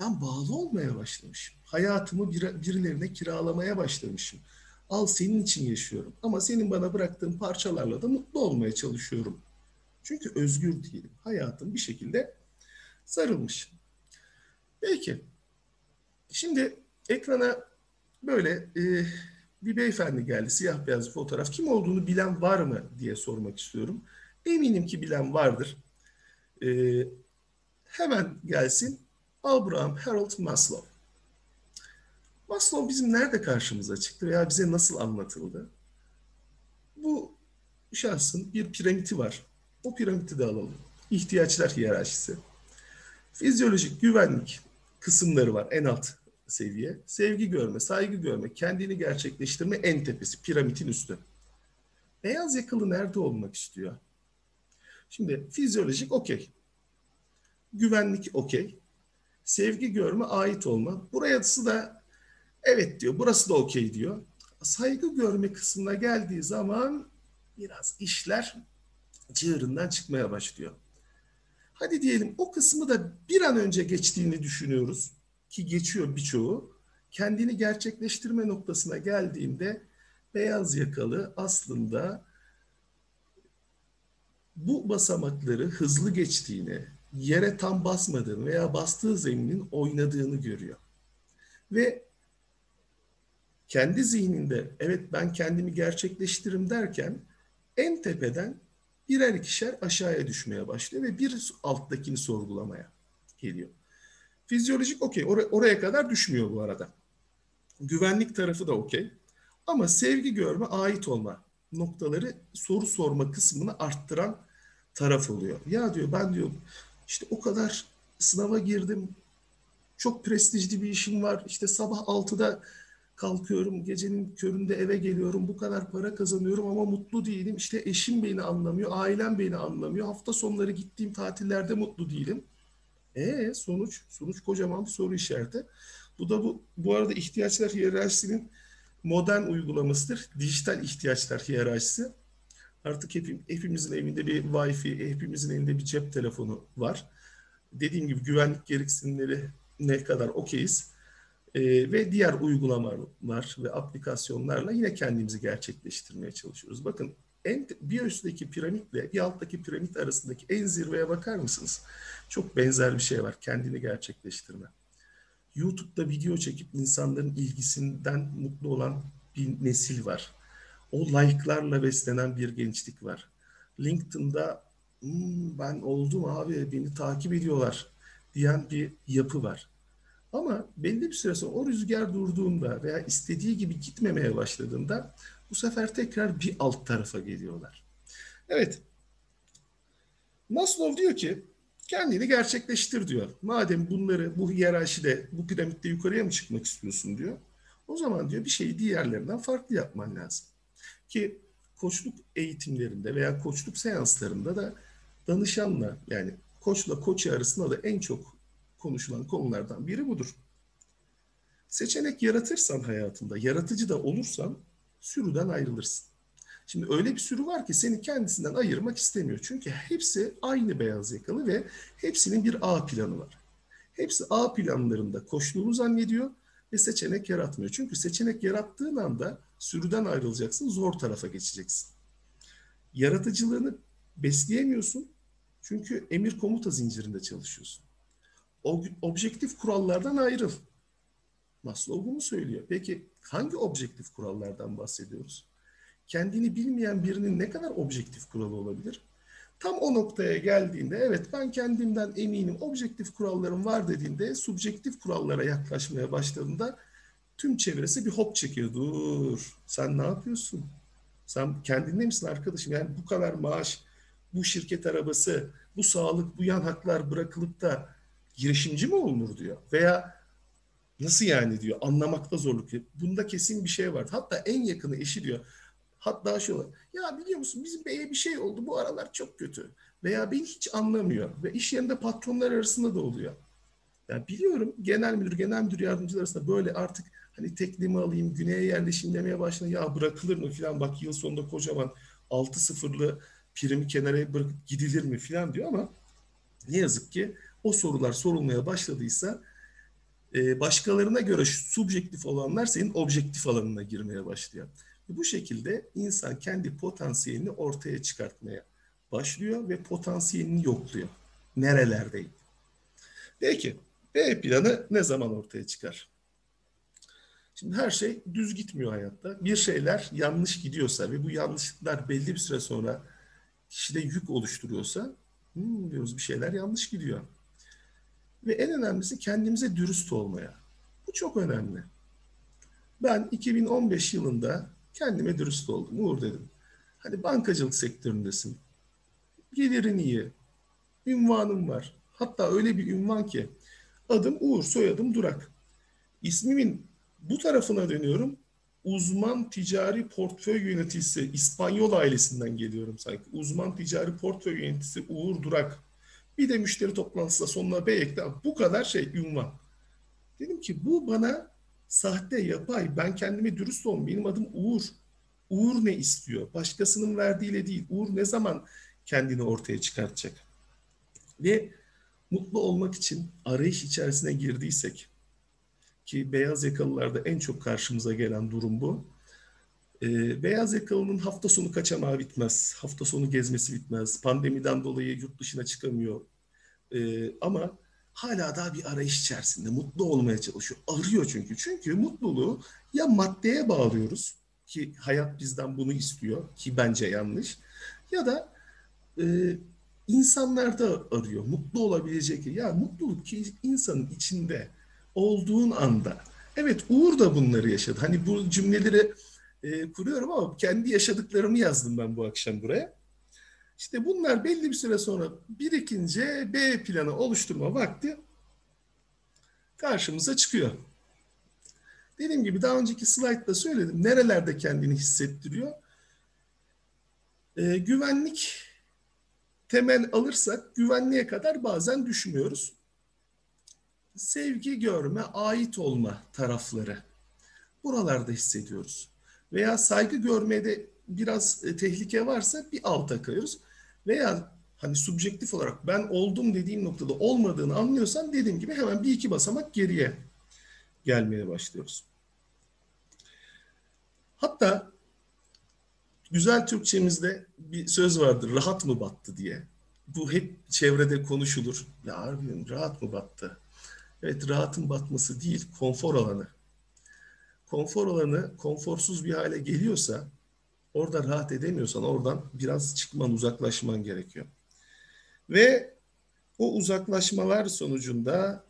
ben bağlı olmaya başlamışım. Hayatımı bir, birilerine kiralamaya başlamışım. Al senin için yaşıyorum. Ama senin bana bıraktığın parçalarla da mutlu olmaya çalışıyorum. Çünkü özgür değilim. Hayatım bir şekilde sarılmış. Peki. Şimdi ekrana böyle e, bir beyefendi geldi. Siyah beyaz bir fotoğraf. Kim olduğunu bilen var mı diye sormak istiyorum. Eminim ki bilen vardır. E, hemen gelsin. Abraham Harold Maslow. Maslow bizim nerede karşımıza çıktı veya bize nasıl anlatıldı? Bu şahsın bir piramidi var. O piramidi de alalım. İhtiyaçlar hiyerarşisi. Fizyolojik güvenlik kısımları var en alt seviye. Sevgi görme, saygı görme, kendini gerçekleştirme en tepesi, piramidin üstü. Beyaz yakalı nerede olmak istiyor? Şimdi fizyolojik okey. Güvenlik okey. Sevgi görme, ait olma. Burası da evet diyor, burası da okey diyor. Saygı görme kısmına geldiği zaman biraz işler çığırından çıkmaya başlıyor. Hadi diyelim o kısmı da bir an önce geçtiğini düşünüyoruz ki geçiyor birçoğu. Kendini gerçekleştirme noktasına geldiğinde beyaz yakalı aslında bu basamakları hızlı geçtiğini, yere tam basmadığını veya bastığı zeminin oynadığını görüyor. Ve kendi zihninde evet ben kendimi gerçekleştiririm derken en tepeden birer ikişer aşağıya düşmeye başlıyor ve bir alttakini sorgulamaya geliyor. Fizyolojik okey. Or- oraya kadar düşmüyor bu arada. Güvenlik tarafı da okey. Ama sevgi görme, ait olma noktaları soru sorma kısmını arttıran taraf oluyor. Ya diyor ben diyor işte o kadar sınava girdim. Çok prestijli bir işim var. İşte sabah 6'da kalkıyorum, gecenin köründe eve geliyorum, bu kadar para kazanıyorum ama mutlu değilim. İşte eşim beni anlamıyor, ailem beni anlamıyor. Hafta sonları gittiğim tatillerde mutlu değilim. E sonuç, sonuç kocaman bir soru işareti. Bu da bu, bu arada ihtiyaçlar hiyerarşisinin modern uygulamasıdır. Dijital ihtiyaçlar hiyerarşisi. Artık hep, hepimizin evinde bir Wi-Fi, hepimizin elinde bir cep telefonu var. Dediğim gibi güvenlik gereksinimleri ne kadar okeyiz e, ve diğer uygulamalar ve aplikasyonlarla yine kendimizi gerçekleştirmeye çalışıyoruz. Bakın en bir üstteki piramitle bir alttaki piramit arasındaki en zirveye bakar mısınız? Çok benzer bir şey var. Kendini gerçekleştirme. YouTube'da video çekip insanların ilgisinden mutlu olan bir nesil var. O like'larla beslenen bir gençlik var. LinkedIn'da hmm, ben oldum abi beni takip ediyorlar diyen bir yapı var. Ama belli bir süre sonra o rüzgar durduğunda veya istediği gibi gitmemeye başladığında bu sefer tekrar bir alt tarafa geliyorlar. Evet. Maslow diyor ki kendini gerçekleştir diyor. Madem bunları bu hiyerarşide, bu piramitte yukarıya mı çıkmak istiyorsun diyor. O zaman diyor bir şeyi diğerlerinden farklı yapman lazım. Ki koçluk eğitimlerinde veya koçluk seanslarında da danışanla yani koçla koç arasında da en çok konuşulan konulardan biri budur. Seçenek yaratırsan hayatında, yaratıcı da olursan sürüden ayrılırsın. Şimdi öyle bir sürü var ki seni kendisinden ayırmak istemiyor. Çünkü hepsi aynı beyaz yakalı ve hepsinin bir A planı var. Hepsi A planlarında koştuğunu zannediyor ve seçenek yaratmıyor. Çünkü seçenek yarattığın anda sürüden ayrılacaksın, zor tarafa geçeceksin. Yaratıcılığını besleyemiyorsun çünkü emir komuta zincirinde çalışıyorsun objektif kurallardan ayrıl. Maslow bunu söylüyor. Peki hangi objektif kurallardan bahsediyoruz? Kendini bilmeyen birinin ne kadar objektif kuralı olabilir? Tam o noktaya geldiğinde evet ben kendimden eminim objektif kurallarım var dediğinde subjektif kurallara yaklaşmaya başladığında tüm çevresi bir hop çekiyor. Dur sen ne yapıyorsun? Sen kendinde misin arkadaşım? Yani bu kadar maaş, bu şirket arabası, bu sağlık, bu yan haklar bırakılıp da girişimci mi olunur diyor. Veya nasıl yani diyor anlamakta zorluk. Bunda kesin bir şey var. Hatta en yakını eşi diyor. Hatta şu var. Ya biliyor musun bizim beye bir şey oldu bu aralar çok kötü. Veya beni hiç anlamıyor. Ve iş yerinde patronlar arasında da oluyor. Yani biliyorum genel müdür, genel müdür yardımcılar arasında böyle artık hani teklimi alayım, güneye yerleşim demeye başladı. Ya bırakılır mı falan bak yıl sonunda kocaman altı sıfırlı primi kenara bırakıp gidilir mi filan diyor ama ne yazık ki o sorular sorulmaya başladıysa e, başkalarına göre subjektif olanlar senin objektif alanına girmeye başlıyor. Bu şekilde insan kendi potansiyelini ortaya çıkartmaya başlıyor ve potansiyelini yokluyor. Nerelerdeyim? Peki B planı ne zaman ortaya çıkar? Şimdi her şey düz gitmiyor hayatta. Bir şeyler yanlış gidiyorsa ve bu yanlışlıklar belli bir süre sonra kişide yük oluşturuyorsa hmm, diyoruz bir şeyler yanlış gidiyor. Ve en önemlisi kendimize dürüst olmaya. Bu çok önemli. Ben 2015 yılında kendime dürüst oldum. Uğur dedim. Hani bankacılık sektöründesin. Gelirin iyi. Ünvanım var. Hatta öyle bir ünvan ki adım Uğur, soyadım Durak. İsmimin bu tarafına dönüyorum. Uzman ticari portföy yöneticisi İspanyol ailesinden geliyorum sanki. Uzman ticari portföy yöneticisi Uğur Durak. Bir de müşteri toplantısında sonuna B ekle. Bu kadar şey ünvan. Dedim ki bu bana sahte, yapay. Ben kendime dürüst olun. Benim adım Uğur. Uğur ne istiyor? Başkasının verdiğiyle değil. Uğur ne zaman kendini ortaya çıkartacak? Ve mutlu olmak için arayış içerisine girdiysek ki beyaz yakalılarda en çok karşımıza gelen durum bu. E, beyaz yakalının hafta sonu kaçamağı bitmez. Hafta sonu gezmesi bitmez. Pandemiden dolayı yurt dışına çıkamıyor. E, ama hala daha bir arayış içerisinde. Mutlu olmaya çalışıyor. Arıyor çünkü. Çünkü mutluluğu ya maddeye bağlıyoruz ki hayat bizden bunu istiyor ki bence yanlış. Ya da e, insanlarda arıyor. Mutlu olabilecek. Ya mutluluk ki insanın içinde olduğun anda. Evet Uğur da bunları yaşadı. Hani bu cümleleri e, kuruyorum ama kendi yaşadıklarımı yazdım ben bu akşam buraya. İşte bunlar belli bir süre sonra birikince B planı oluşturma vakti karşımıza çıkıyor. Dediğim gibi daha önceki slaytta söyledim. Nerelerde kendini hissettiriyor? Ee, güvenlik temel alırsak güvenliğe kadar bazen düşmüyoruz. Sevgi görme, ait olma tarafları. Buralarda hissediyoruz. Veya saygı görmede biraz e, tehlike varsa bir alta kayıyoruz. Veya hani subjektif olarak ben oldum dediğim noktada olmadığını anlıyorsam dediğim gibi hemen bir iki basamak geriye gelmeye başlıyoruz. Hatta güzel Türkçemizde bir söz vardır rahat mı battı diye. Bu hep çevrede konuşulur. Ya harbiden rahat mı battı? Evet rahatın batması değil konfor alanı. Konfor alanı konforsuz bir hale geliyorsa orada rahat edemiyorsan oradan biraz çıkman uzaklaşman gerekiyor. Ve o uzaklaşmalar sonucunda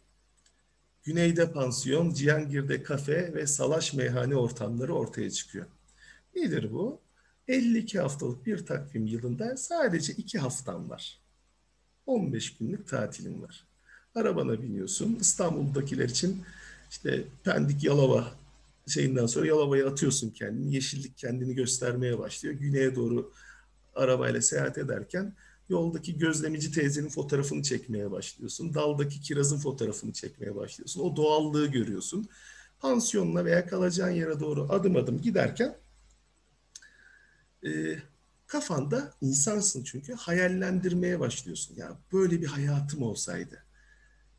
Güneyde pansiyon, Cihangir'de kafe ve salaş meyhane ortamları ortaya çıkıyor. Nedir bu? 52 haftalık bir takvim yılında sadece 2 haftan var. 15 günlük tatilin var. Arabana biniyorsun. İstanbul'dakiler için işte Pendik Yalova şeyinden sonra Yalova'ya atıyorsun kendini. Yeşillik kendini göstermeye başlıyor. Güneye doğru arabayla seyahat ederken yoldaki gözlemeci teyzenin fotoğrafını çekmeye başlıyorsun. Daldaki kirazın fotoğrafını çekmeye başlıyorsun. O doğallığı görüyorsun. Pansiyonla veya kalacağın yere doğru adım adım giderken e, kafanda insansın çünkü hayallendirmeye başlıyorsun. Ya böyle bir hayatım olsaydı.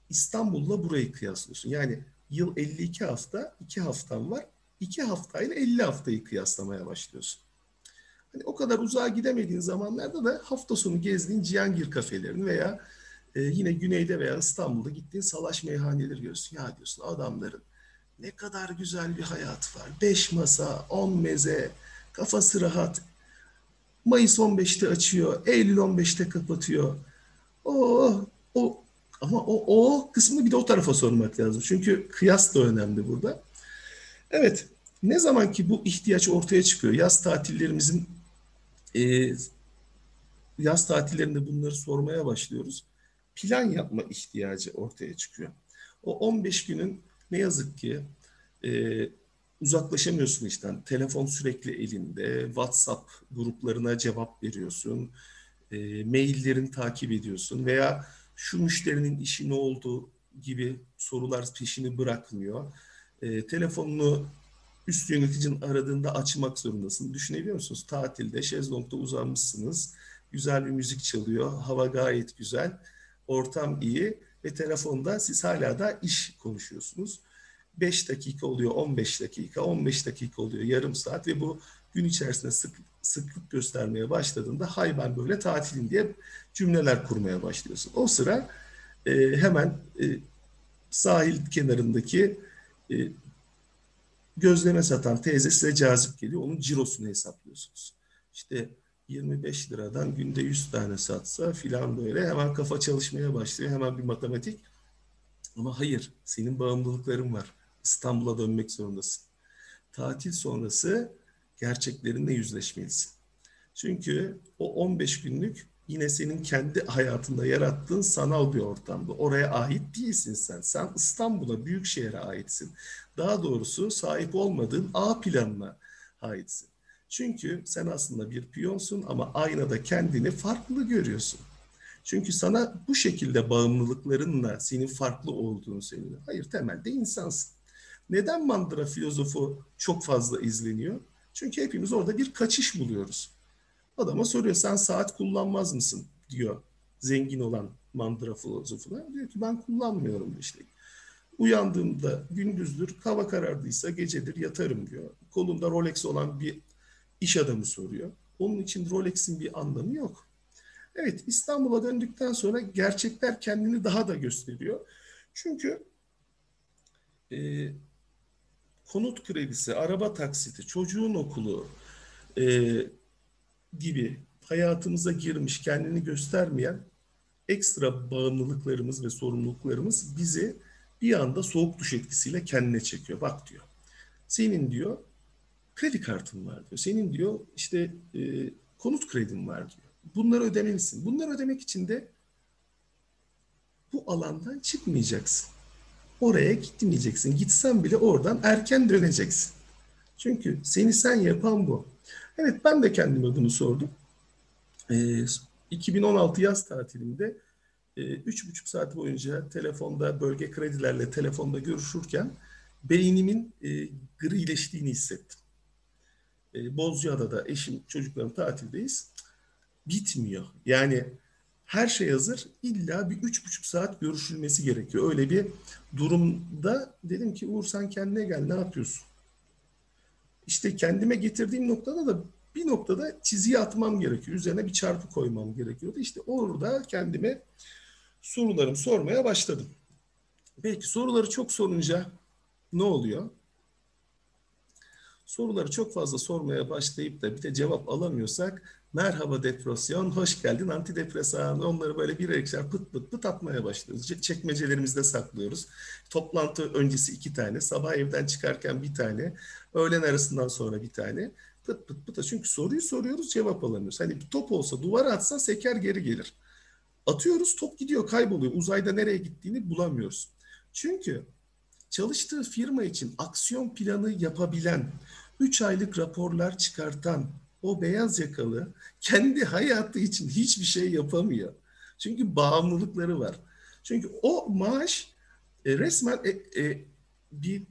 İstanbul'la burayı kıyaslıyorsun. Yani yıl 52 hafta, 2 haftan var. 2 haftayla 50 haftayı kıyaslamaya başlıyorsun. Hani o kadar uzağa gidemediğin zamanlarda da hafta sonu gezdiğin Cihangir kafelerini veya e, yine güneyde veya İstanbul'da gittiğin salaş meyhaneleri görüyorsun. Ya diyorsun adamların ne kadar güzel bir hayat var. Beş masa, on meze, kafası rahat. Mayıs 15'te açıyor, Eylül 15'te kapatıyor. O, o ama o, o kısmını bir de o tarafa sormak lazım. Çünkü kıyas da önemli burada. Evet, ne zaman ki bu ihtiyaç ortaya çıkıyor, yaz tatillerimizin e, yaz tatillerinde bunları sormaya başlıyoruz. Plan yapma ihtiyacı ortaya çıkıyor. O 15 günün ne yazık ki e, uzaklaşamıyorsun işten. Telefon sürekli elinde, WhatsApp gruplarına cevap veriyorsun, e, maillerini takip ediyorsun veya şu müşterinin işi ne oldu gibi sorular peşini bırakmıyor. E, telefonunu üst yöneticinin aradığında açmak zorundasın. Düşünebiliyor musunuz? Tatilde, şezlongda uzanmışsınız. Güzel bir müzik çalıyor. Hava gayet güzel. Ortam iyi. Ve telefonda siz hala da iş konuşuyorsunuz. 5 dakika oluyor, 15 dakika, 15 dakika oluyor, yarım saat ve bu gün içerisinde sık, sıklık göstermeye başladığında hay ben böyle tatilim diye cümleler kurmaya başlıyorsun. O sıra e, hemen e, sahil kenarındaki e, gözleme satan teyze size cazip geliyor. Onun cirosunu hesaplıyorsunuz. İşte 25 liradan günde 100 tane satsa filan böyle hemen kafa çalışmaya başlıyor. Hemen bir matematik. Ama hayır, senin bağımlılıkların var. İstanbul'a dönmek zorundasın. Tatil sonrası gerçeklerinle yüzleşmelisin. Çünkü o 15 günlük yine senin kendi hayatında yarattığın sanal bir ortamda. Oraya ait değilsin sen. Sen İstanbul'a, büyük şehre aitsin. Daha doğrusu sahip olmadığın A planına aitsin. Çünkü sen aslında bir piyonsun ama aynada kendini farklı görüyorsun. Çünkü sana bu şekilde bağımlılıklarınla senin farklı olduğunu söylüyor. Hayır temelde insansın. Neden mandıra filozofu çok fazla izleniyor? Çünkü hepimiz orada bir kaçış buluyoruz. Adama soruyor sen saat kullanmaz mısın diyor zengin olan mandıra filozofuna. Diyor ki ben kullanmıyorum işte. Uyandığımda gündüzdür, hava karardıysa gecedir yatarım diyor. Kolunda Rolex olan bir iş adamı soruyor. Onun için Rolex'in bir anlamı yok. Evet İstanbul'a döndükten sonra gerçekler kendini daha da gösteriyor. Çünkü e, konut kredisi, araba taksiti, çocuğun okulu e, gibi hayatımıza girmiş, kendini göstermeyen ekstra bağımlılıklarımız ve sorumluluklarımız bizi bir anda soğuk duş etkisiyle kendine çekiyor. Bak diyor, senin diyor kredi kartın var diyor. Senin diyor işte e, konut kredin var diyor. Bunları ödemelisin. Bunları ödemek için de bu alandan çıkmayacaksın. Oraya gitmeyeceksin. Gitsen bile oradan erken döneceksin. Çünkü seni sen yapan bu. Evet ben de kendime bunu sordum. Ee, 2016 yaz tatilinde e, üç buçuk saat boyunca telefonda bölge kredilerle telefonda görüşürken beynimin e, grileştiğini hissettim. E, Bozcaada'da eşim çocuklarım tatildeyiz. Bitmiyor. Yani her şey hazır. İlla bir üç buçuk saat görüşülmesi gerekiyor. Öyle bir durumda dedim ki Uğur sen kendine gel ne yapıyorsun? İşte kendime getirdiğim noktada da bir noktada çizgi atmam gerekiyor. Üzerine bir çarpı koymam gerekiyordu. İşte orada kendime sorularımı sormaya başladım. Belki soruları çok sorunca ne oluyor? Soruları çok fazla sormaya başlayıp da bir de cevap alamıyorsak merhaba depresyon, hoş geldin antidepresan onları böyle bir ikişer pıt pıt pıt atmaya başlıyoruz. Çekmecelerimizde saklıyoruz. Toplantı öncesi iki tane, sabah evden çıkarken bir tane, öğlen arasından sonra bir tane. Pıt pıt pıt. Çünkü soruyu soruyoruz cevap alamıyoruz. Hani bir top olsa duvara atsa seker geri gelir. Atıyoruz top gidiyor kayboluyor. Uzayda nereye gittiğini bulamıyoruz. Çünkü çalıştığı firma için aksiyon planı yapabilen, 3 aylık raporlar çıkartan o beyaz yakalı kendi hayatı için hiçbir şey yapamıyor. Çünkü bağımlılıkları var. Çünkü o maaş e, resmen e, e, bir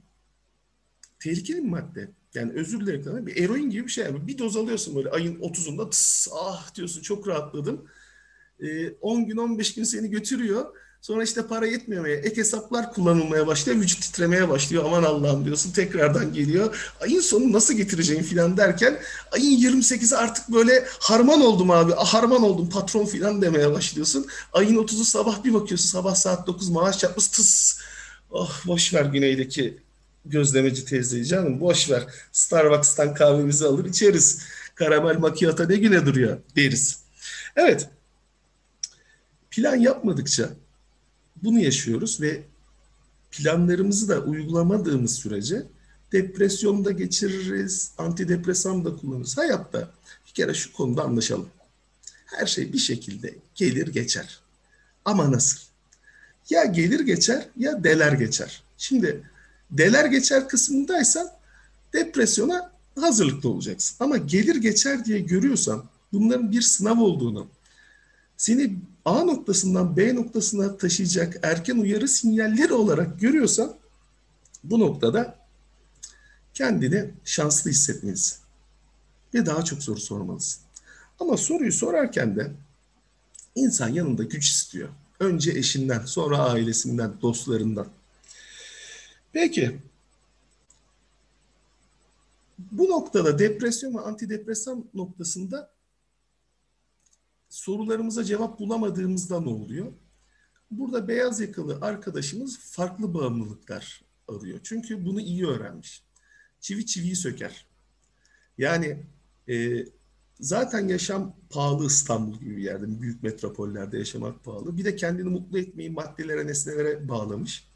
tehlikeli bir madde. Yani özür dilerim bir eroin gibi bir şey. Bir doz alıyorsun böyle ayın 30'unda tıs, ah diyorsun çok rahatladım. E, 10 gün 15 gün seni götürüyor Sonra işte para yetmiyor. Ek hesaplar kullanılmaya başlıyor. Vücut titremeye başlıyor. Aman Allah'ım diyorsun. Tekrardan geliyor. Ayın sonu nasıl getireceğim filan derken ayın 28'i artık böyle harman oldum abi. Ah, harman oldum patron filan demeye başlıyorsun. Ayın 30'u sabah bir bakıyorsun. Sabah saat 9 maaş yapmış. Tıs. Oh boş ver güneydeki gözlemeci teyzeyi canım. Boş ver. Starbucks'tan kahvemizi alır içeriz. Karamel macchiato ne güne duruyor deriz. Evet. Plan yapmadıkça bunu yaşıyoruz ve planlarımızı da uygulamadığımız sürece depresyonda geçiririz, antidepresan da kullanırız. Hayatta bir kere şu konuda anlaşalım. Her şey bir şekilde gelir geçer. Ama nasıl? Ya gelir geçer ya deler geçer. Şimdi deler geçer kısmındaysan depresyona hazırlıklı olacaksın. Ama gelir geçer diye görüyorsan bunların bir sınav olduğunu, seni A noktasından B noktasına taşıyacak erken uyarı sinyalleri olarak görüyorsan bu noktada kendini şanslı hissetmelisin. Ve daha çok soru sormalısın. Ama soruyu sorarken de insan yanında güç istiyor. Önce eşinden, sonra ailesinden, dostlarından. Peki, bu noktada depresyon ve antidepresan noktasında sorularımıza cevap bulamadığımızda ne oluyor? Burada beyaz yakalı arkadaşımız farklı bağımlılıklar arıyor. Çünkü bunu iyi öğrenmiş. Çivi çiviyi söker. Yani e, zaten yaşam pahalı İstanbul gibi bir yerde, büyük metropollerde yaşamak pahalı. Bir de kendini mutlu etmeyi maddelere, nesnelere bağlamış.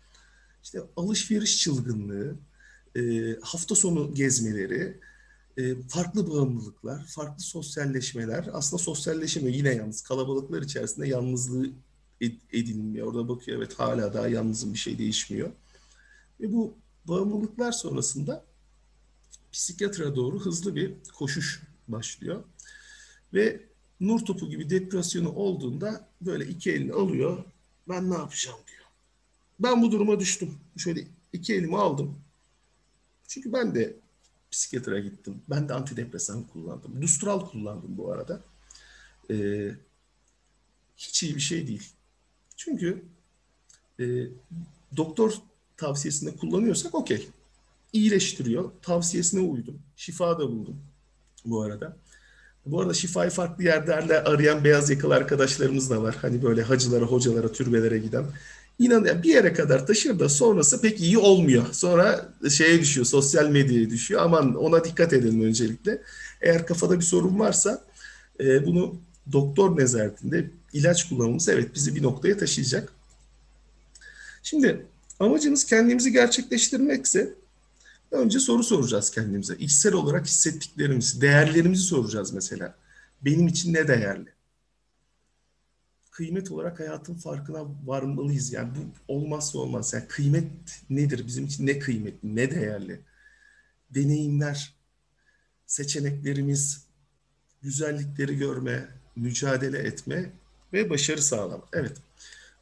İşte alışveriş çılgınlığı, e, hafta sonu gezmeleri, e, farklı bağımlılıklar, farklı sosyalleşmeler. Aslında sosyalleşemiyor yine yalnız. Kalabalıklar içerisinde yalnızlığı edinilmiyor. Orada bakıyor evet hala daha yalnızım bir şey değişmiyor. Ve bu bağımlılıklar sonrasında psikiyatra doğru hızlı bir koşuş başlıyor. Ve nur topu gibi depresyonu olduğunda böyle iki elini alıyor. Ben ne yapacağım diyor. Ben bu duruma düştüm. Şöyle iki elimi aldım. Çünkü ben de psikiyatra gittim. Ben de antidepresan kullandım. Dustral kullandım bu arada. Ee, hiç iyi bir şey değil. Çünkü e, doktor tavsiyesinde kullanıyorsak okey. İyileştiriyor. Tavsiyesine uydum. Şifa da buldum bu arada. Bu arada şifayı farklı yerlerle arayan beyaz yakalı arkadaşlarımız da var. Hani böyle hacılara, hocalara, türbelere giden. İnan yani bir yere kadar taşır da sonrası pek iyi olmuyor. Sonra şeye düşüyor, sosyal medyaya düşüyor. Aman ona dikkat edelim öncelikle. Eğer kafada bir sorun varsa e, bunu doktor nezaretinde ilaç kullanmamız evet bizi bir noktaya taşıyacak. Şimdi amacımız kendimizi gerçekleştirmekse önce soru soracağız kendimize. İçsel olarak hissettiklerimizi, değerlerimizi soracağız mesela. Benim için ne değerli? Kıymet olarak hayatın farkına varmalıyız. Yani bu olmazsa olmaz. Yani kıymet nedir? Bizim için ne kıymetli, ne değerli? Deneyimler, seçeneklerimiz, güzellikleri görme, mücadele etme ve başarı sağlama. Evet.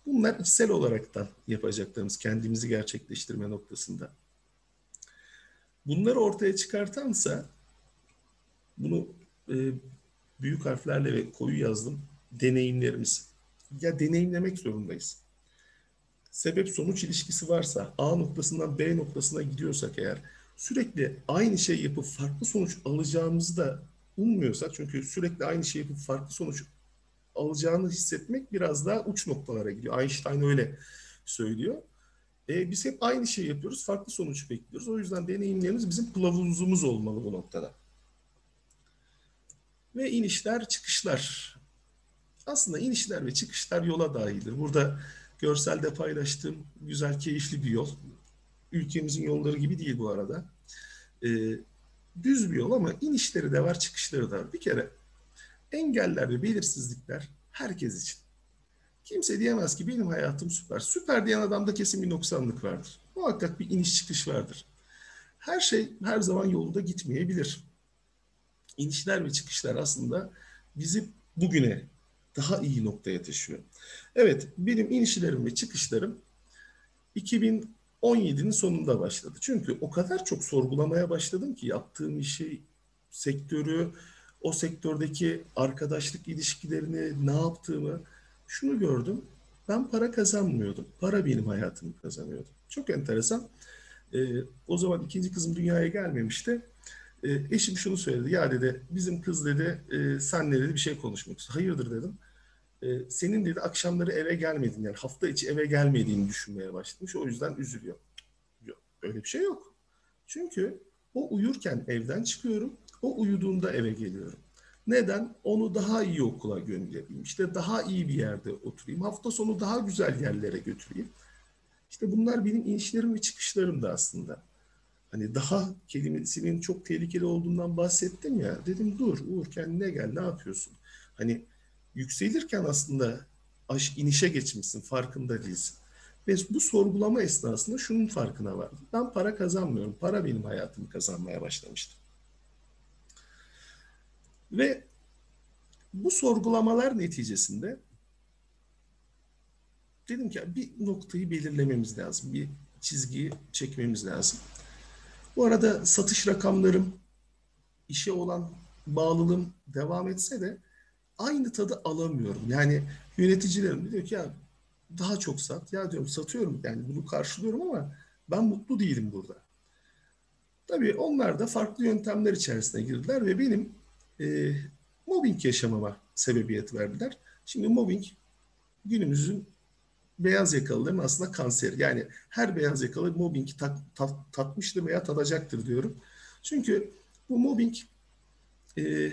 Bunlar içsel olaraktan yapacaklarımız kendimizi gerçekleştirme noktasında. Bunları ortaya çıkartansa bunu e, büyük harflerle ve koyu yazdım. Deneyimlerimiz. Ya deneyimlemek zorundayız. Sebep sonuç ilişkisi varsa A noktasından B noktasına gidiyorsak eğer sürekli aynı şey yapıp farklı sonuç alacağımızı da ummuyorsak çünkü sürekli aynı şeyi yapıp farklı sonuç alacağını hissetmek biraz daha uç noktalara gidiyor. Einstein öyle söylüyor. E, biz hep aynı şeyi yapıyoruz, farklı sonuç bekliyoruz. O yüzden deneyimlerimiz bizim kılavuzumuz olmalı bu noktada. Ve inişler, çıkışlar. Aslında inişler ve çıkışlar yola dahildir. Burada görselde paylaştığım güzel, keyifli bir yol. Ülkemizin yolları gibi değil bu arada. E, düz bir yol ama inişleri de var, çıkışları da var. Bir kere engeller ve belirsizlikler herkes için. Kimse diyemez ki benim hayatım süper. Süper diyen adamda kesin bir noksanlık vardır. Muhakkak bir iniş çıkış vardır. Her şey her zaman yolunda gitmeyebilir. İnişler ve çıkışlar aslında bizi bugüne daha iyi noktaya taşıyor. Evet, benim inişlerim ve çıkışlarım 2017'nin sonunda başladı. Çünkü o kadar çok sorgulamaya başladım ki yaptığım işi, sektörü, o sektördeki arkadaşlık ilişkilerini, ne yaptığımı şunu gördüm. Ben para kazanmıyordum. Para benim hayatımı kazanıyordu. Çok enteresan. Ee, o zaman ikinci kızım dünyaya gelmemişti. Ee, eşim şunu söyledi. Ya dedi bizim kız dedi e, senle dedi bir şey konuşmak istiyor. Hayırdır dedim. Ee, senin dedi akşamları eve gelmedin yani hafta içi eve gelmediğini düşünmeye başlamış. O yüzden üzülüyor. Yok, öyle bir şey yok. Çünkü o uyurken evden çıkıyorum. O uyuduğunda eve geliyorum. Neden? Onu daha iyi okula göndereyim. İşte daha iyi bir yerde oturayım. Hafta sonu daha güzel yerlere götüreyim. İşte bunlar benim inişlerim ve çıkışlarım da aslında. Hani daha kelimesinin çok tehlikeli olduğundan bahsettim ya. Dedim dur Uğur kendine gel ne yapıyorsun? Hani yükselirken aslında aşk inişe geçmişsin farkında değilsin. Ve bu sorgulama esnasında şunun farkına vardım. Ben para kazanmıyorum. Para benim hayatımı kazanmaya başlamıştı. Ve bu sorgulamalar neticesinde dedim ki bir noktayı belirlememiz lazım. Bir çizgiyi çekmemiz lazım. Bu arada satış rakamlarım, işe olan bağlılığım devam etse de aynı tadı alamıyorum. Yani yöneticilerim diyor ki ya daha çok sat. Ya diyorum satıyorum yani bunu karşılıyorum ama ben mutlu değilim burada. Tabii onlar da farklı yöntemler içerisine girdiler ve benim e, mobbing yaşamama sebebiyet verdiler. Şimdi mobbing günümüzün beyaz yakalıların aslında kanser. Yani her beyaz yakalı mobbing tat, tat, tatmıştır veya tadacaktır diyorum. Çünkü bu mobbing e,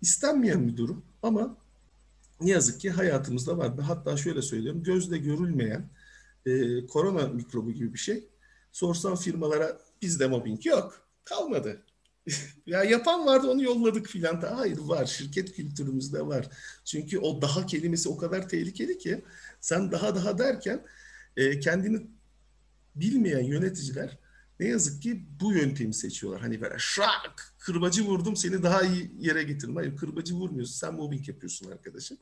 istenmeyen bir durum ama ne yazık ki hayatımızda var. Hatta şöyle söylüyorum gözle görülmeyen e, korona mikrobu gibi bir şey. Sorsan firmalara bizde mobbing yok. Kalmadı. <laughs> ya yapan vardı onu yolladık filan. Hayır var. Şirket kültürümüzde var. Çünkü o daha kelimesi o kadar tehlikeli ki sen daha daha derken e, kendini bilmeyen yöneticiler ne yazık ki bu yöntemi seçiyorlar. Hani böyle şak kırbacı vurdum seni daha iyi yere getirdim. Hayır kırbacı vurmuyorsun sen mobbing yapıyorsun arkadaşım.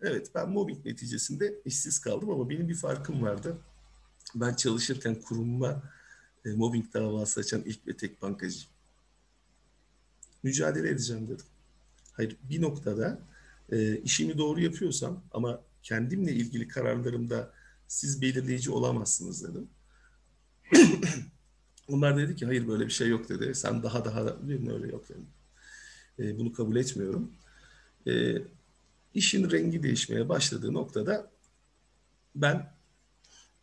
Evet ben mobbing neticesinde işsiz kaldım ama benim bir farkım vardı. Ben çalışırken kurumuma e, mobbing davası açan ilk ve tek bankacıyım. Mücadele edeceğim dedim. Hayır bir noktada e, işimi doğru yapıyorsam ama kendimle ilgili kararlarımda siz belirleyici olamazsınız dedim. Onlar dedi ki hayır böyle bir şey yok dedi. Sen daha daha dedim öyle yok dedim. E, bunu kabul etmiyorum. E, işin rengi değişmeye başladığı noktada ben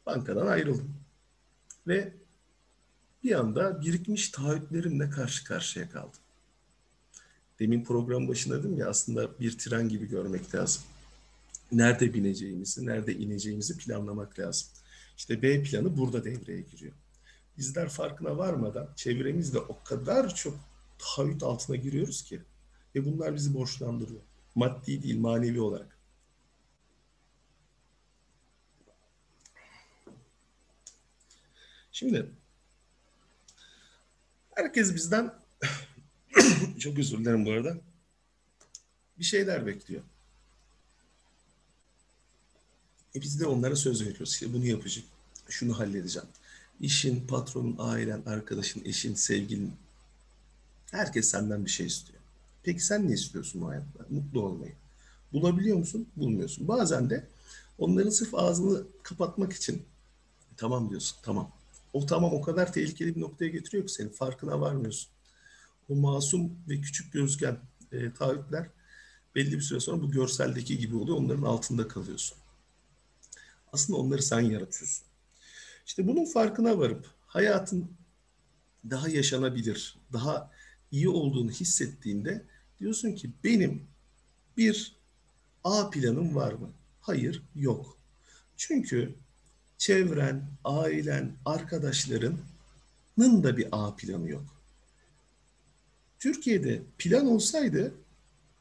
bankadan ayrıldım. Ve bir anda birikmiş taahhütlerimle karşı karşıya kaldım. Demin program başında dedim ya aslında bir tren gibi görmek lazım. Nerede bineceğimizi, nerede ineceğimizi planlamak lazım. İşte B planı burada devreye giriyor. Bizler farkına varmadan çevremizde o kadar çok taahhüt altına giriyoruz ki ve bunlar bizi borçlandırıyor. Maddi değil, manevi olarak. Şimdi herkes bizden <clears throat> çok özür dilerim bu arada. Bir şeyler bekliyor. E biz de onlara söz veriyoruz. İşte bunu yapacağım. Şunu halledeceğim. İşin, patronun, ailen, arkadaşın, eşin, sevgilin herkes senden bir şey istiyor. Peki sen ne istiyorsun bu hayatta? Mutlu olmayı. Bulabiliyor musun? Bulmuyorsun. Bazen de onların sırf ağzını kapatmak için tamam diyorsun. Tamam. O tamam o kadar tehlikeli bir noktaya getiriyor ki senin farkına varmıyorsun. O masum ve küçük gözken e, taahhütler belli bir süre sonra bu görseldeki gibi oluyor. Onların altında kalıyorsun. Aslında onları sen yaratıyorsun. İşte bunun farkına varıp hayatın daha yaşanabilir, daha iyi olduğunu hissettiğinde diyorsun ki benim bir A planım var mı? Hayır, yok. Çünkü çevren, ailen, arkadaşlarının da bir A planı yok. Türkiye'de plan olsaydı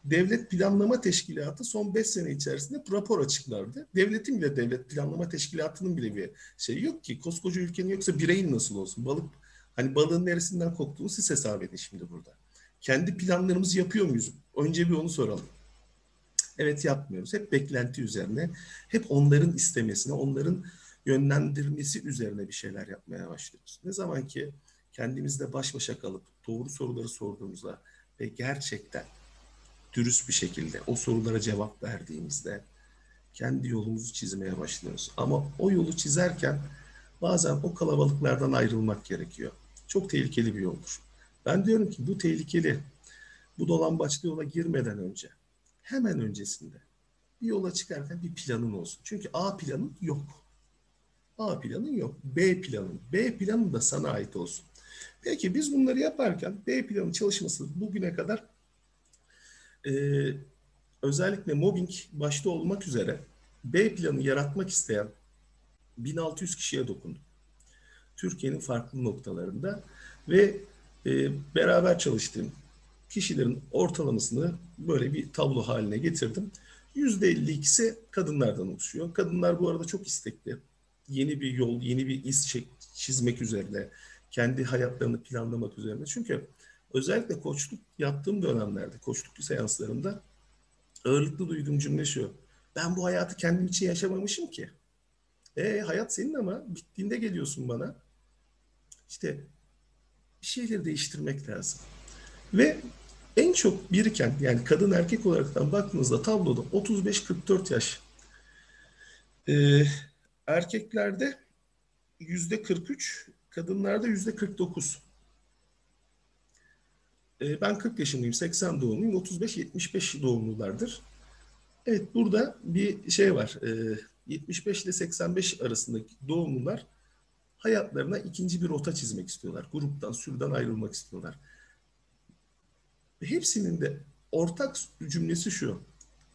Devlet Planlama Teşkilatı son 5 sene içerisinde rapor açıklardı. Devletin bile Devlet Planlama Teşkilatı'nın bile bir şey yok ki. Koskoca ülkenin yoksa bireyin nasıl olsun? Balık hani balığın neresinden koktuğunu siz hesap edin şimdi burada. Kendi planlarımızı yapıyor muyuz? Önce bir onu soralım. Evet yapmıyoruz. Hep beklenti üzerine, hep onların istemesine, onların yönlendirmesi üzerine bir şeyler yapmaya başlıyoruz. Ne zaman ki kendimizle baş başa kalıp doğru soruları sorduğumuzda ve gerçekten dürüst bir şekilde o sorulara cevap verdiğimizde kendi yolumuzu çizmeye başlıyoruz. Ama o yolu çizerken bazen o kalabalıklardan ayrılmak gerekiyor. Çok tehlikeli bir yoldur. Ben diyorum ki bu tehlikeli, bu dolambaçlı yola girmeden önce, hemen öncesinde bir yola çıkarken bir planın olsun. Çünkü A planın yok. A planın yok. B planın. B planın da sana ait olsun. Peki biz bunları yaparken B planın çalışması bugüne kadar e, özellikle mobbing başta olmak üzere B planı yaratmak isteyen 1600 kişiye dokundu. Türkiye'nin farklı noktalarında ve e, beraber çalıştığım kişilerin ortalamasını böyle bir tablo haline getirdim. %52'si kadınlardan oluşuyor. Kadınlar bu arada çok istekli. Yeni bir yol, yeni bir iz çizmek üzerine, kendi hayatlarını planlamak üzerine. Çünkü özellikle koçluk yaptığım dönemlerde, koçluk seanslarında ağırlıklı duyduğum cümle şu. Ben bu hayatı kendim için yaşamamışım ki. E hayat senin ama bittiğinde geliyorsun bana. İşte bir şeyleri değiştirmek lazım. Ve en çok biriken yani kadın erkek olaraktan baktığınızda tabloda 35-44 yaş. Ee, erkeklerde yüzde 43, kadınlarda yüzde 49. Ee, ben 40 yaşındayım, 80 doğumluyum, 35-75 doğumlulardır. Evet burada bir şey var. Ee, 75 ile 85 arasındaki doğumlular hayatlarına ikinci bir rota çizmek istiyorlar. Gruptan, sürüden ayrılmak istiyorlar. Hepsinin de ortak cümlesi şu.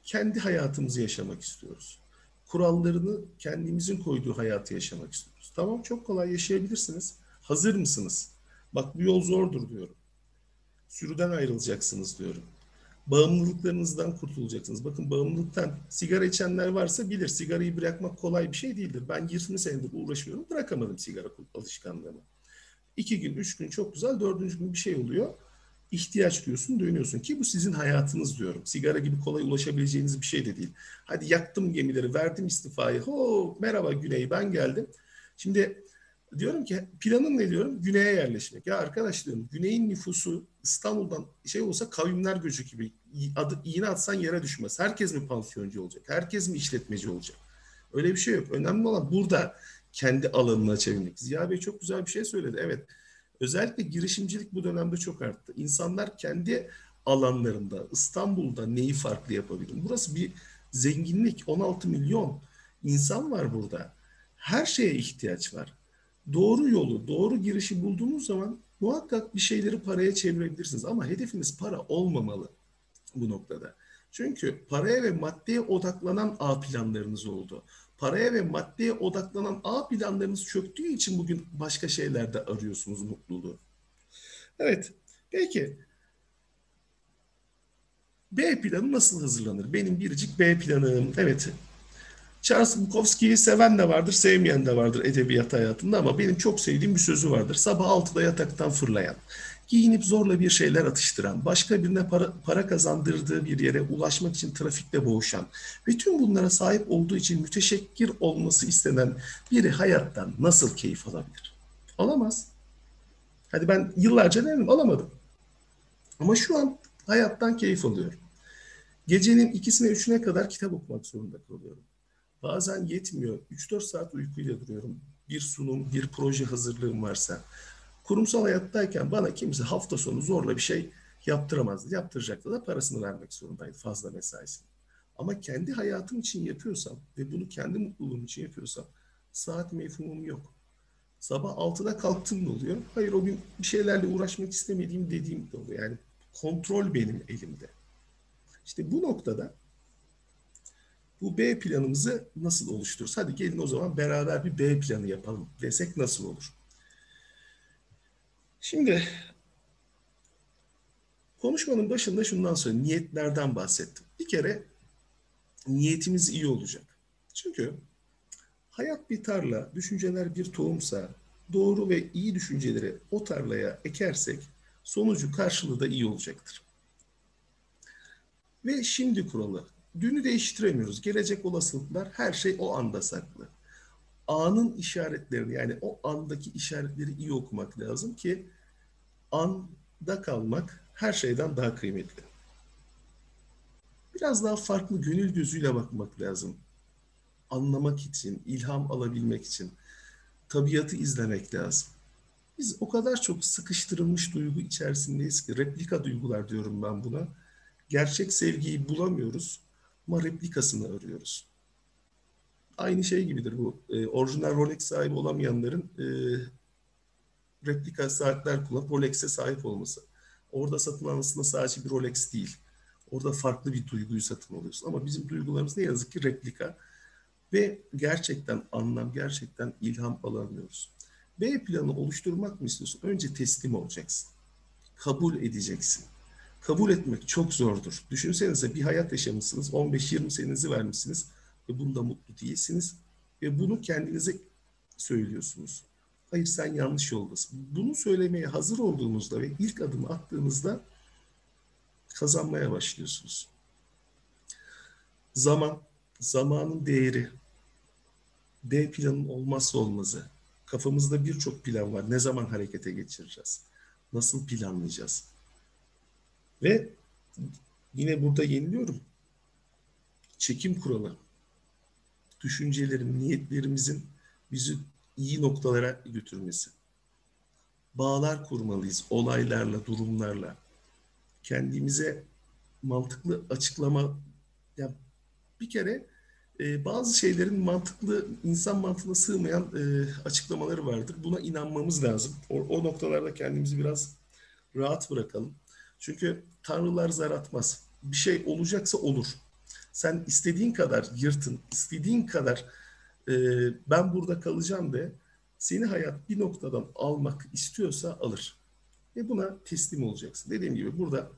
Kendi hayatımızı yaşamak istiyoruz. Kurallarını kendimizin koyduğu hayatı yaşamak istiyoruz. Tamam çok kolay yaşayabilirsiniz. Hazır mısınız? Bak bu yol zordur diyorum. Sürüden ayrılacaksınız diyorum. Bağımlılıklarınızdan kurtulacaksınız. Bakın bağımlılıktan sigara içenler varsa bilir sigarayı bırakmak kolay bir şey değildir. Ben 20 senedir uğraşıyorum bırakamadım sigara alışkanlığımı. İki gün, üç gün çok güzel, dördüncü gün bir şey oluyor ihtiyaç diyorsun dönüyorsun ki bu sizin hayatınız diyorum. Sigara gibi kolay ulaşabileceğiniz bir şey de değil. Hadi yaktım gemileri verdim istifayı. Ho merhaba Güney ben geldim. Şimdi diyorum ki planım ne diyorum? Güney'e yerleşmek. Ya arkadaş diyorum Güney'in nüfusu İstanbul'dan şey olsa kavimler göçü gibi adı, iğne atsan yere düşmez. Herkes mi pansiyoncu olacak? Herkes mi işletmeci olacak? Öyle bir şey yok. Önemli olan burada kendi alanını açabilmek. Ziya Bey çok güzel bir şey söyledi. Evet Özellikle girişimcilik bu dönemde çok arttı. İnsanlar kendi alanlarında, İstanbul'da neyi farklı yapabilir? Burası bir zenginlik. 16 milyon insan var burada. Her şeye ihtiyaç var. Doğru yolu, doğru girişi bulduğunuz zaman muhakkak bir şeyleri paraya çevirebilirsiniz. Ama hedefiniz para olmamalı bu noktada. Çünkü paraya ve maddeye odaklanan A planlarınız oldu paraya ve maddeye odaklanan A planlarınız çöktüğü için bugün başka şeylerde arıyorsunuz mutluluğu. Evet, peki B planı nasıl hazırlanır? Benim biricik B planım. Evet, Charles Bukowski'yi seven de vardır, sevmeyen de vardır edebiyat hayatında ama benim çok sevdiğim bir sözü vardır. Sabah 6'da yataktan fırlayan, giyinip zorla bir şeyler atıştıran, başka birine para, para kazandırdığı bir yere ulaşmak için trafikte boğuşan tüm bunlara sahip olduğu için müteşekkir olması istenen biri hayattan nasıl keyif alabilir? Alamaz. Hadi ben yıllarca denedim, alamadım. Ama şu an hayattan keyif alıyorum. Gecenin ikisine üçüne kadar kitap okumak zorunda kalıyorum. Bazen yetmiyor. 3-4 saat uykuyla duruyorum. Bir sunum, bir proje hazırlığım varsa. Kurumsal hayattayken bana kimse hafta sonu zorla bir şey yaptıramazdı. Yaptıracaktı da parasını vermek zorundaydı fazla mesaisini. Ama kendi hayatım için yapıyorsam ve bunu kendi mutluluğum için yapıyorsam saat mefhumum yok. Sabah 6'da kalktım ne oluyor? Hayır o gün bir şeylerle uğraşmak istemediğim dediğim de oluyor. Yani kontrol benim elimde. İşte bu noktada bu B planımızı nasıl oluştururuz? Hadi gelin o zaman beraber bir B planı yapalım desek nasıl olur? Şimdi konuşmanın başında şundan sonra niyetlerden bahsettim. Bir kere niyetimiz iyi olacak. Çünkü hayat bir tarla, düşünceler bir tohumsa doğru ve iyi düşünceleri o tarlaya ekersek sonucu karşılığı da iyi olacaktır. Ve şimdi kuralı. Dünü değiştiremiyoruz. Gelecek olasılıklar her şey o anda saklı. Anın işaretlerini yani o andaki işaretleri iyi okumak lazım ki anda kalmak her şeyden daha kıymetli. Biraz daha farklı gönül gözüyle bakmak lazım. Anlamak için, ilham alabilmek için tabiatı izlemek lazım. Biz o kadar çok sıkıştırılmış duygu içerisindeyiz ki replika duygular diyorum ben buna. Gerçek sevgiyi bulamıyoruz ama replikasını arıyoruz. Aynı şey gibidir bu. E, orijinal Rolex sahibi olamayanların e, replika saatler kullanıp Rolex'e sahip olması. Orada satılan aslında sadece bir Rolex değil. Orada farklı bir duyguyu satın alıyorsun. Ama bizim duygularımız ne yazık ki replika. Ve gerçekten anlam, gerçekten ilham alamıyoruz. B planı oluşturmak mı istiyorsun? Önce teslim olacaksın. Kabul edeceksin. Kabul etmek çok zordur. Düşünsenize bir hayat yaşamışsınız, 15-20 senenizi vermişsiniz ve bunda mutlu değilsiniz. Ve bunu kendinize söylüyorsunuz. Hayır sen yanlış yoldasın. Bunu söylemeye hazır olduğunuzda ve ilk adımı attığınızda kazanmaya başlıyorsunuz. Zaman, zamanın değeri, B planın olmazsa olmazı. Kafamızda birçok plan var. Ne zaman harekete geçireceğiz? Nasıl planlayacağız? Ve yine burada yeniliyorum. Çekim kuralı. Düşüncelerin, niyetlerimizin bizi iyi noktalara götürmesi. Bağlar kurmalıyız olaylarla, durumlarla. Kendimize mantıklı açıklama ya bir kere e, bazı şeylerin mantıklı insan mantığına sığmayan e, açıklamaları vardır. Buna inanmamız lazım. O, o noktalarda kendimizi biraz rahat bırakalım. Çünkü tanrılar zar atmaz. Bir şey olacaksa olur. Sen istediğin kadar yırtın, istediğin kadar e, ben burada kalacağım de seni hayat bir noktadan almak istiyorsa alır. Ve buna teslim olacaksın. Dediğim gibi burada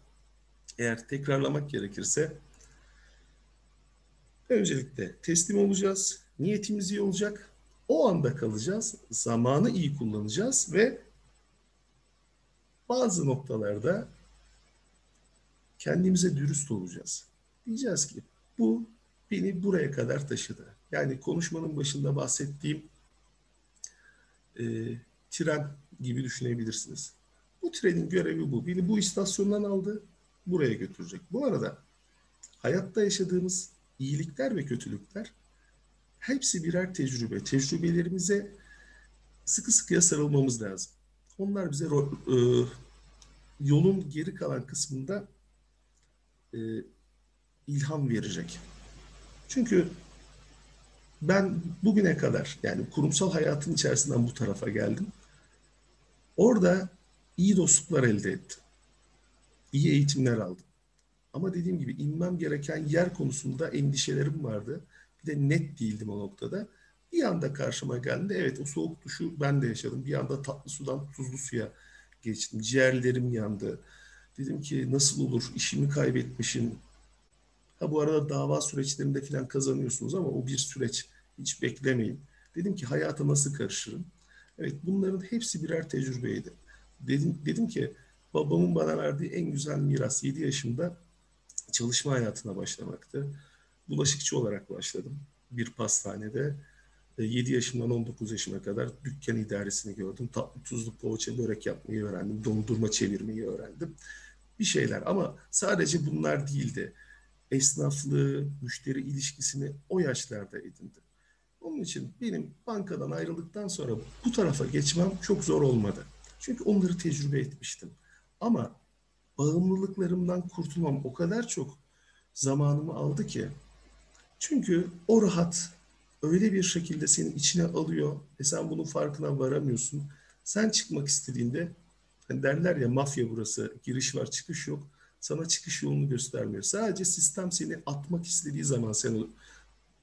eğer tekrarlamak gerekirse öncelikle teslim olacağız. Niyetimiz iyi olacak. O anda kalacağız. Zamanı iyi kullanacağız ve bazı noktalarda kendimize dürüst olacağız. Diyeceğiz ki bu beni buraya kadar taşıdı. Yani konuşmanın başında bahsettiğim e, tren gibi düşünebilirsiniz. Bu trenin görevi bu. Beni bu istasyondan aldı, buraya götürecek. Bu arada hayatta yaşadığımız iyilikler ve kötülükler hepsi birer tecrübe. Tecrübelerimize sıkı sıkıya sarılmamız lazım. Onlar bize e, yolun geri kalan kısmında e, ilham verecek. Çünkü ben bugüne kadar yani kurumsal hayatın içerisinden bu tarafa geldim. Orada iyi dostluklar elde ettim. İyi eğitimler aldım. Ama dediğim gibi inmem gereken yer konusunda endişelerim vardı. Bir de net değildim o noktada. Bir anda karşıma geldi. Evet o soğuk duşu ben de yaşadım. Bir anda tatlı sudan tuzlu suya geçtim. Ciğerlerim yandı. Dedim ki nasıl olur işimi kaybetmişim. Ha bu arada dava süreçlerinde falan kazanıyorsunuz ama o bir süreç. Hiç beklemeyin. Dedim ki hayata nasıl karışırım? Evet bunların hepsi birer tecrübeydi. Dedim, dedim ki babamın bana verdiği en güzel miras 7 yaşımda çalışma hayatına başlamaktı. Bulaşıkçı olarak başladım bir pastanede. 7 yaşımdan 19 yaşıma kadar dükkan idaresini gördüm. Tatlı tuzlu poğaça börek yapmayı öğrendim. Dondurma çevirmeyi öğrendim. Bir şeyler ama sadece bunlar değildi. Esnaflığı, müşteri ilişkisini o yaşlarda edindim. Onun için benim bankadan ayrıldıktan sonra bu tarafa geçmem çok zor olmadı. Çünkü onları tecrübe etmiştim. Ama bağımlılıklarımdan kurtulmam o kadar çok zamanımı aldı ki. Çünkü o rahat öyle bir şekilde senin içine alıyor ve sen bunun farkına varamıyorsun. Sen çıkmak istediğinde hani derler ya mafya burası giriş var çıkış yok. Sana çıkış yolunu göstermiyor. Sadece sistem seni atmak istediği zaman sen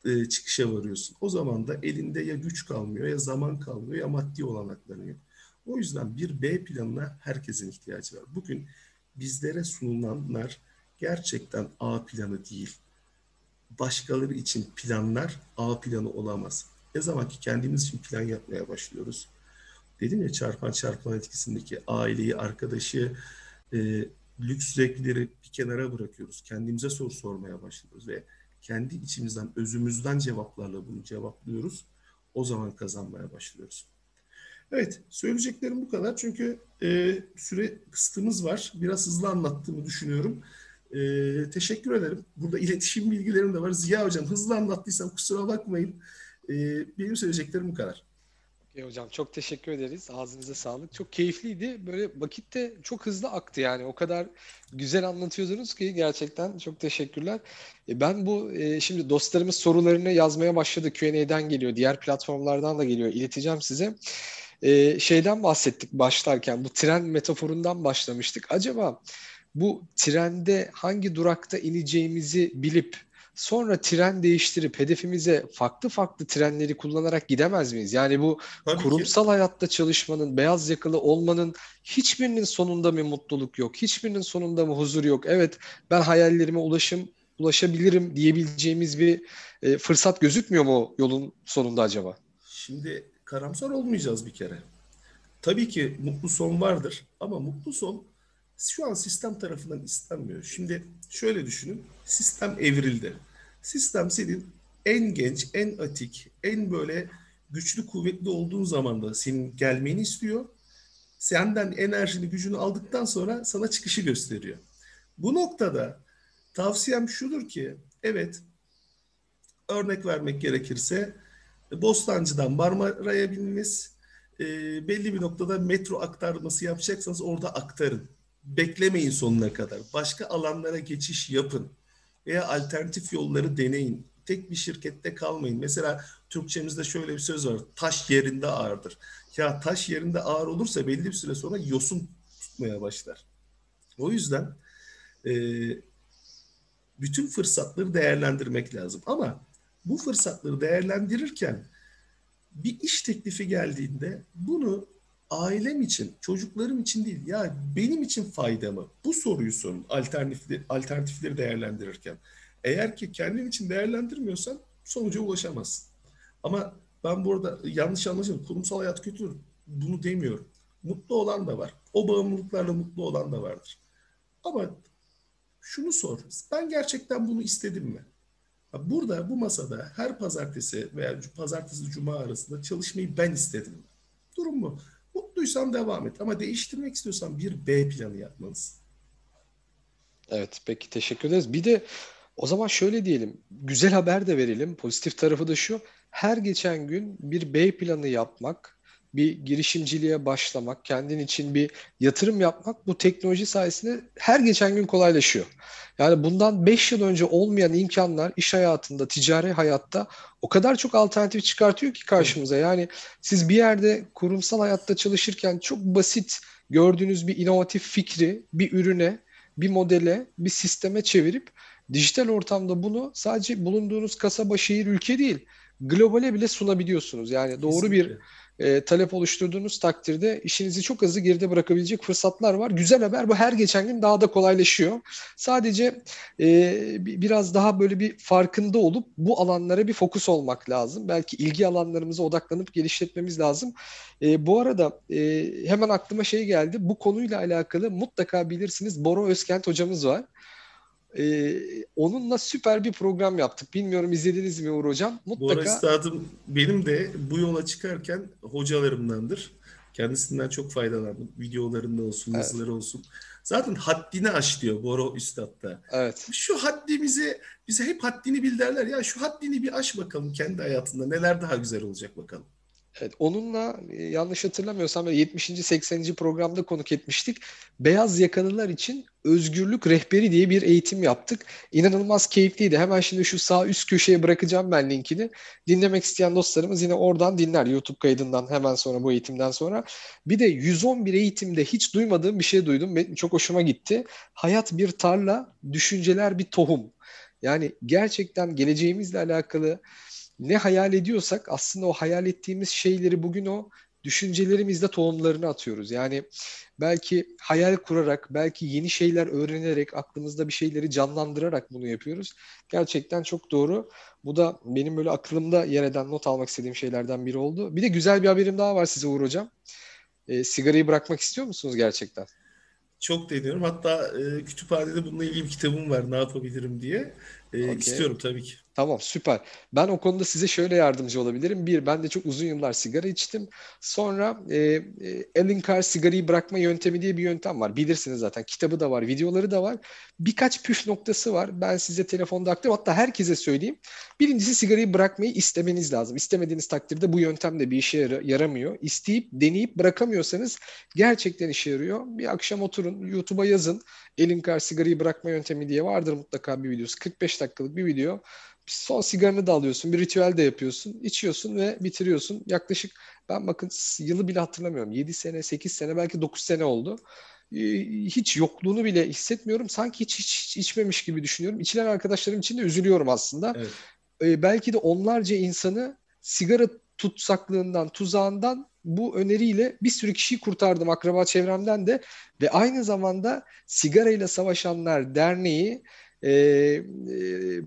e, çıkışa varıyorsun. O zaman da elinde ya güç kalmıyor ya zaman kalmıyor ya maddi olanakların yok. O yüzden bir B planına herkesin ihtiyacı var. Bugün bizlere sunulanlar gerçekten A planı değil. Başkaları için planlar A planı olamaz. Ne zaman ki kendimiz için plan yapmaya başlıyoruz. Dedim ya çarpan çarpan etkisindeki aileyi, arkadaşı, e, lüks zevkleri bir kenara bırakıyoruz. Kendimize soru sormaya başlıyoruz ve kendi içimizden, özümüzden cevaplarla bunu cevaplıyoruz. O zaman kazanmaya başlıyoruz. Evet, söyleyeceklerim bu kadar. Çünkü e, süre kısıtımız var. Biraz hızlı anlattığımı düşünüyorum. E, teşekkür ederim. Burada iletişim bilgilerim de var. Ziya Hocam hızlı anlattıysam kusura bakmayın. E, benim söyleyeceklerim bu kadar. Okay, hocam çok teşekkür ederiz. Ağzınıza sağlık. Çok keyifliydi. Böyle vakit de çok hızlı aktı yani. O kadar güzel anlatıyordunuz ki gerçekten çok teşekkürler. E, ben bu e, şimdi dostlarımız sorularını yazmaya başladı. Q&A'den geliyor. Diğer platformlardan da geliyor. İleteceğim size. E, şeyden bahsettik başlarken. Bu tren metaforundan başlamıştık. Acaba bu trende hangi durakta ineceğimizi bilip sonra tren değiştirip hedefimize farklı farklı trenleri kullanarak gidemez miyiz? Yani bu Tabii kurumsal ki. hayatta çalışmanın, beyaz yakalı olmanın hiçbirinin sonunda mı mutluluk yok? Hiçbirinin sonunda mı huzur yok? Evet ben hayallerime ulaşım ulaşabilirim diyebileceğimiz bir e, fırsat gözükmüyor mu yolun sonunda acaba? Şimdi karamsar olmayacağız bir kere. Tabii ki mutlu son vardır ama mutlu son şu an sistem tarafından istenmiyor. Şimdi şöyle düşünün. Sistem evrildi. Sistem senin en genç, en atik, en böyle güçlü, kuvvetli olduğun zaman da senin gelmeni istiyor. senden enerjini, gücünü aldıktan sonra sana çıkışı gösteriyor. Bu noktada tavsiyem şudur ki, evet örnek vermek gerekirse Bostancı'dan Marmara'ya bininiz, e, belli bir noktada metro aktarması yapacaksanız orada aktarın. Beklemeyin sonuna kadar. Başka alanlara geçiş yapın. Veya alternatif yolları deneyin. Tek bir şirkette kalmayın. Mesela Türkçemizde şöyle bir söz var. Taş yerinde ağırdır. Ya taş yerinde ağır olursa belli bir süre sonra yosun tutmaya başlar. O yüzden e, bütün fırsatları değerlendirmek lazım. Ama bu fırsatları değerlendirirken bir iş teklifi geldiğinde bunu ailem için, çocuklarım için değil, ya benim için fayda mı? Bu soruyu sorun alternatifleri, alternatifleri değerlendirirken. Eğer ki kendin için değerlendirmiyorsan sonuca ulaşamazsın. Ama ben burada yanlış anlaşılma, kurumsal hayat kötüdür. Bunu demiyorum. Mutlu olan da var. O bağımlılıklarla mutlu olan da vardır. Ama şunu sor. Ben gerçekten bunu istedim mi? Burada bu masada her pazartesi veya pazartesi cuma arasında çalışmayı ben istedim. Durum bu. Mutluysan devam et ama değiştirmek istiyorsan bir B planı yapmalısın. Evet peki teşekkür ederiz. Bir de o zaman şöyle diyelim. Güzel haber de verelim. Pozitif tarafı da şu. Her geçen gün bir B planı yapmak bir girişimciliğe başlamak, kendin için bir yatırım yapmak bu teknoloji sayesinde her geçen gün kolaylaşıyor. Yani bundan 5 yıl önce olmayan imkanlar iş hayatında, ticari hayatta o kadar çok alternatif çıkartıyor ki karşımıza. Yani siz bir yerde kurumsal hayatta çalışırken çok basit gördüğünüz bir inovatif fikri bir ürüne, bir modele, bir sisteme çevirip dijital ortamda bunu sadece bulunduğunuz kasaba, şehir, ülke değil, globale bile sunabiliyorsunuz. Yani doğru Kesinlikle. bir e, talep oluşturduğunuz takdirde işinizi çok hızlı geride bırakabilecek fırsatlar var. Güzel haber bu her geçen gün daha da kolaylaşıyor. Sadece e, biraz daha böyle bir farkında olup bu alanlara bir fokus olmak lazım. Belki ilgi alanlarımıza odaklanıp geliştirmemiz lazım. E, bu arada e, hemen aklıma şey geldi. Bu konuyla alakalı mutlaka bilirsiniz Boro Özkent hocamız var. Ee, onunla süper bir program yaptık. Bilmiyorum izlediniz mi Uğur Hocam? Mutlaka. Bu üstadım benim de bu yola çıkarken hocalarımdandır. Kendisinden çok faydalandım. Videolarında olsun, evet. yazıları olsun. Zaten haddini aş diyor Boro Üstad'da. Evet. Şu haddimizi, bize hep haddini bil derler. Ya şu haddini bir aş bakalım kendi hayatında. Neler daha güzel olacak bakalım. Evet, onunla e, yanlış hatırlamıyorsam 70. 80. programda konuk etmiştik. Beyaz yakalılar için özgürlük rehberi diye bir eğitim yaptık. İnanılmaz keyifliydi. Hemen şimdi şu sağ üst köşeye bırakacağım ben linkini. Dinlemek isteyen dostlarımız yine oradan dinler YouTube kaydından hemen sonra bu eğitimden sonra. Bir de 111 eğitimde hiç duymadığım bir şey duydum. Benim çok hoşuma gitti. Hayat bir tarla, düşünceler bir tohum. Yani gerçekten geleceğimizle alakalı ne hayal ediyorsak aslında o hayal ettiğimiz şeyleri bugün o düşüncelerimizde tohumlarını atıyoruz. Yani belki hayal kurarak, belki yeni şeyler öğrenerek, aklımızda bir şeyleri canlandırarak bunu yapıyoruz. Gerçekten çok doğru. Bu da benim böyle aklımda yer eden not almak istediğim şeylerden biri oldu. Bir de güzel bir haberim daha var size Uğur Hocam. E, sigarayı bırakmak istiyor musunuz gerçekten? Çok deniyorum. Hatta e, kütüphanede bununla ilgili bir kitabım var ne yapabilirim diye. E, okay. İstiyorum tabii ki. Tamam süper. Ben o konuda size şöyle yardımcı olabilirim. Bir, ben de çok uzun yıllar sigara içtim. Sonra e, e, Ellen Carr sigarayı bırakma yöntemi diye bir yöntem var. Bilirsiniz zaten. Kitabı da var, videoları da var. Birkaç püf noktası var. Ben size telefonda aktarım. Hatta herkese söyleyeyim. Birincisi sigarayı bırakmayı istemeniz lazım. İstemediğiniz takdirde bu yöntem de bir işe yaramıyor. İsteyip, deneyip bırakamıyorsanız gerçekten işe yarıyor. Bir akşam oturun, YouTube'a yazın. Ellen Carr sigarayı bırakma yöntemi diye vardır mutlaka bir videosu. 45 dakikalık bir video son sigaranı da alıyorsun, bir ritüel de yapıyorsun, içiyorsun ve bitiriyorsun. Yaklaşık ben bakın yılı bile hatırlamıyorum. 7 sene, 8 sene, belki 9 sene oldu. Ee, hiç yokluğunu bile hissetmiyorum. Sanki hiç, hiç, hiç içmemiş gibi düşünüyorum. İçilen arkadaşlarım için de üzülüyorum aslında. Evet. Ee, belki de onlarca insanı sigara tutsaklığından, tuzağından bu öneriyle bir sürü kişiyi kurtardım akraba çevremden de ve aynı zamanda Sigarayla Savaşanlar Derneği ee, e,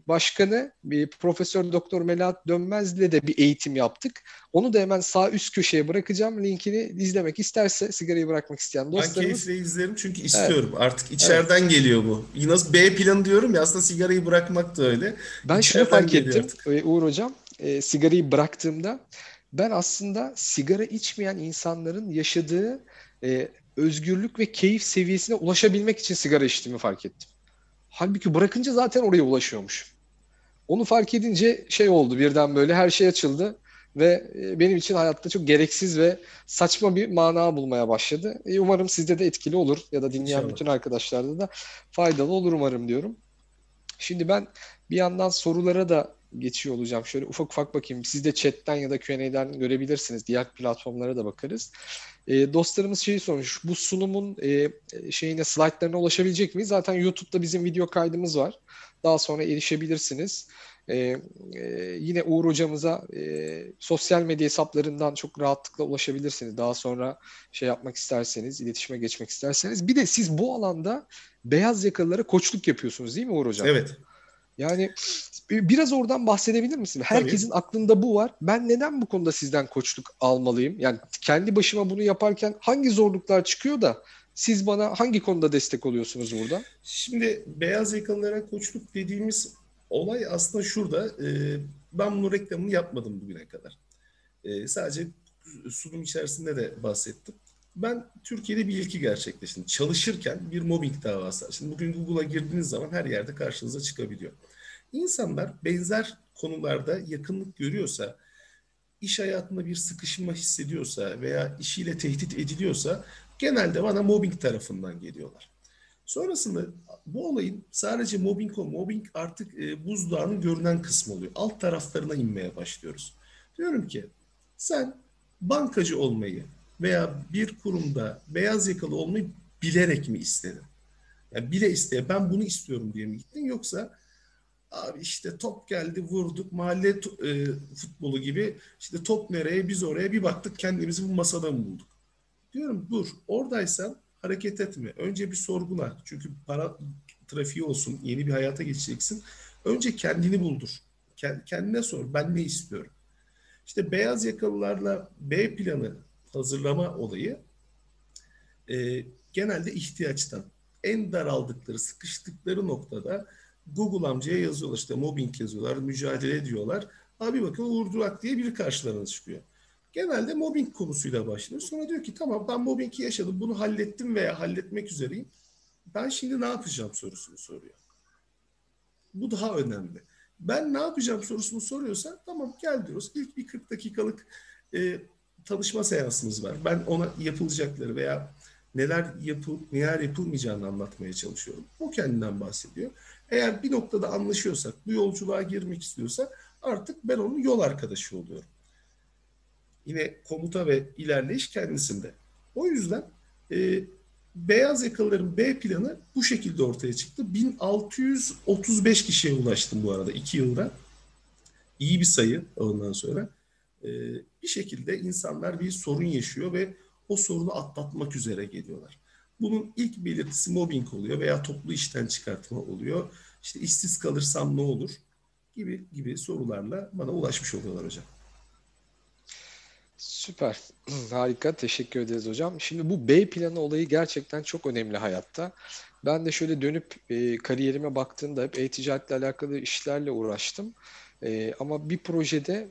başkanı bir Profesör Doktor Melahat Dönmez'le de bir eğitim yaptık. Onu da hemen sağ üst köşeye bırakacağım. Linkini izlemek isterse sigarayı bırakmak isteyen dostlarımız. Ben keyifle izlerim çünkü istiyorum. Evet. Artık içeriden evet. geliyor bu. Yine B planı diyorum ya aslında sigarayı bırakmak da öyle. Ben şunu fark ettim artık. E, Uğur Hocam. E, sigarayı bıraktığımda ben aslında sigara içmeyen insanların yaşadığı e, özgürlük ve keyif seviyesine ulaşabilmek için sigara içtiğimi fark ettim. Halbuki bırakınca zaten oraya ulaşıyormuş. Onu fark edince şey oldu birden böyle her şey açıldı ve e, benim için hayatta çok gereksiz ve saçma bir mana bulmaya başladı. E, umarım sizde de etkili olur ya da dinleyen İnşallah. bütün arkadaşlarda da faydalı olur umarım diyorum. Şimdi ben bir yandan sorulara da geçiyor olacağım. Şöyle ufak ufak bakayım. Siz de chatten ya da Q&A'den görebilirsiniz. Diğer platformlara da bakarız. E, dostlarımız şeyi sormuş. Bu sunumun e, şeyine slaytlarına ulaşabilecek miyiz? Zaten YouTube'da bizim video kaydımız var. Daha sonra erişebilirsiniz. E, e, yine Uğur hocamıza e, sosyal medya hesaplarından çok rahatlıkla ulaşabilirsiniz. Daha sonra şey yapmak isterseniz, iletişime geçmek isterseniz. Bir de siz bu alanda beyaz yakalılara koçluk yapıyorsunuz değil mi Uğur hocam? Evet. Yani biraz oradan bahsedebilir misin? Herkesin Tabii. aklında bu var. Ben neden bu konuda sizden koçluk almalıyım? Yani kendi başıma bunu yaparken hangi zorluklar çıkıyor da siz bana hangi konuda destek oluyorsunuz burada? Şimdi beyaz yakalılara koçluk dediğimiz olay aslında şurada. E, ben bunu reklamını yapmadım bugüne kadar. E, sadece sunum içerisinde de bahsettim. Ben Türkiye'de bir ilki gerçekleştim. Çalışırken bir mobbing davası. Şimdi bugün Google'a girdiğiniz zaman her yerde karşınıza çıkabiliyor. İnsanlar benzer konularda yakınlık görüyorsa, iş hayatında bir sıkışma hissediyorsa veya işiyle tehdit ediliyorsa genelde bana mobbing tarafından geliyorlar. Sonrasında bu olayın sadece mobbing o. Mobbing artık e, buzdağının görünen kısmı oluyor. Alt taraflarına inmeye başlıyoruz. Diyorum ki sen bankacı olmayı veya bir kurumda beyaz yakalı olmayı bilerek mi istedin? Yani bile isteye ben bunu istiyorum diye mi gittin yoksa abi işte top geldi vurduk mahalle e, futbolu gibi işte top nereye biz oraya bir baktık kendimizi bu masada mı bulduk? Diyorum dur oradaysan hareket etme. Önce bir sorgula. Çünkü para trafiği olsun yeni bir hayata geçeceksin. Önce kendini buldur. Kendine sor ben ne istiyorum? İşte beyaz yakalılarla B planı hazırlama olayı e, genelde ihtiyaçtan en daraldıkları, sıkıştıkları noktada Google amcaya yazıyorlar işte mobbing yazıyorlar, mücadele ediyorlar. Abi bakın Uğur Durak diye biri karşılarına çıkıyor. Genelde mobbing konusuyla başlıyor. Sonra diyor ki tamam ben mobbingi yaşadım bunu hallettim veya halletmek üzereyim. Ben şimdi ne yapacağım sorusunu soruyor. Bu daha önemli. Ben ne yapacağım sorusunu soruyorsa tamam gel diyoruz. İlk bir 40 dakikalık e, tanışma seansımız var. Ben ona yapılacakları veya neler yapıl neler yapılmayacağını anlatmaya çalışıyorum. O kendinden bahsediyor. Eğer bir noktada anlaşıyorsak, bu yolculuğa girmek istiyorsa artık ben onun yol arkadaşı oluyorum. Yine komuta ve ilerleyiş kendisinde. O yüzden e, beyaz yakalıların B planı bu şekilde ortaya çıktı. 1635 kişiye ulaştım bu arada 2 yılda. İyi bir sayı ondan sonra. E, bir şekilde insanlar bir sorun yaşıyor ve o sorunu atlatmak üzere geliyorlar. Bunun ilk belirtisi mobbing oluyor veya toplu işten çıkartma oluyor. İşte işsiz kalırsam ne olur gibi gibi sorularla bana ulaşmış oluyorlar hocam. Süper. <clears throat> Harika. Teşekkür ederiz hocam. Şimdi bu B planı olayı gerçekten çok önemli hayatta. Ben de şöyle dönüp e, kariyerime baktığımda hep e-ticaretle alakalı işlerle uğraştım. E, ama bir projede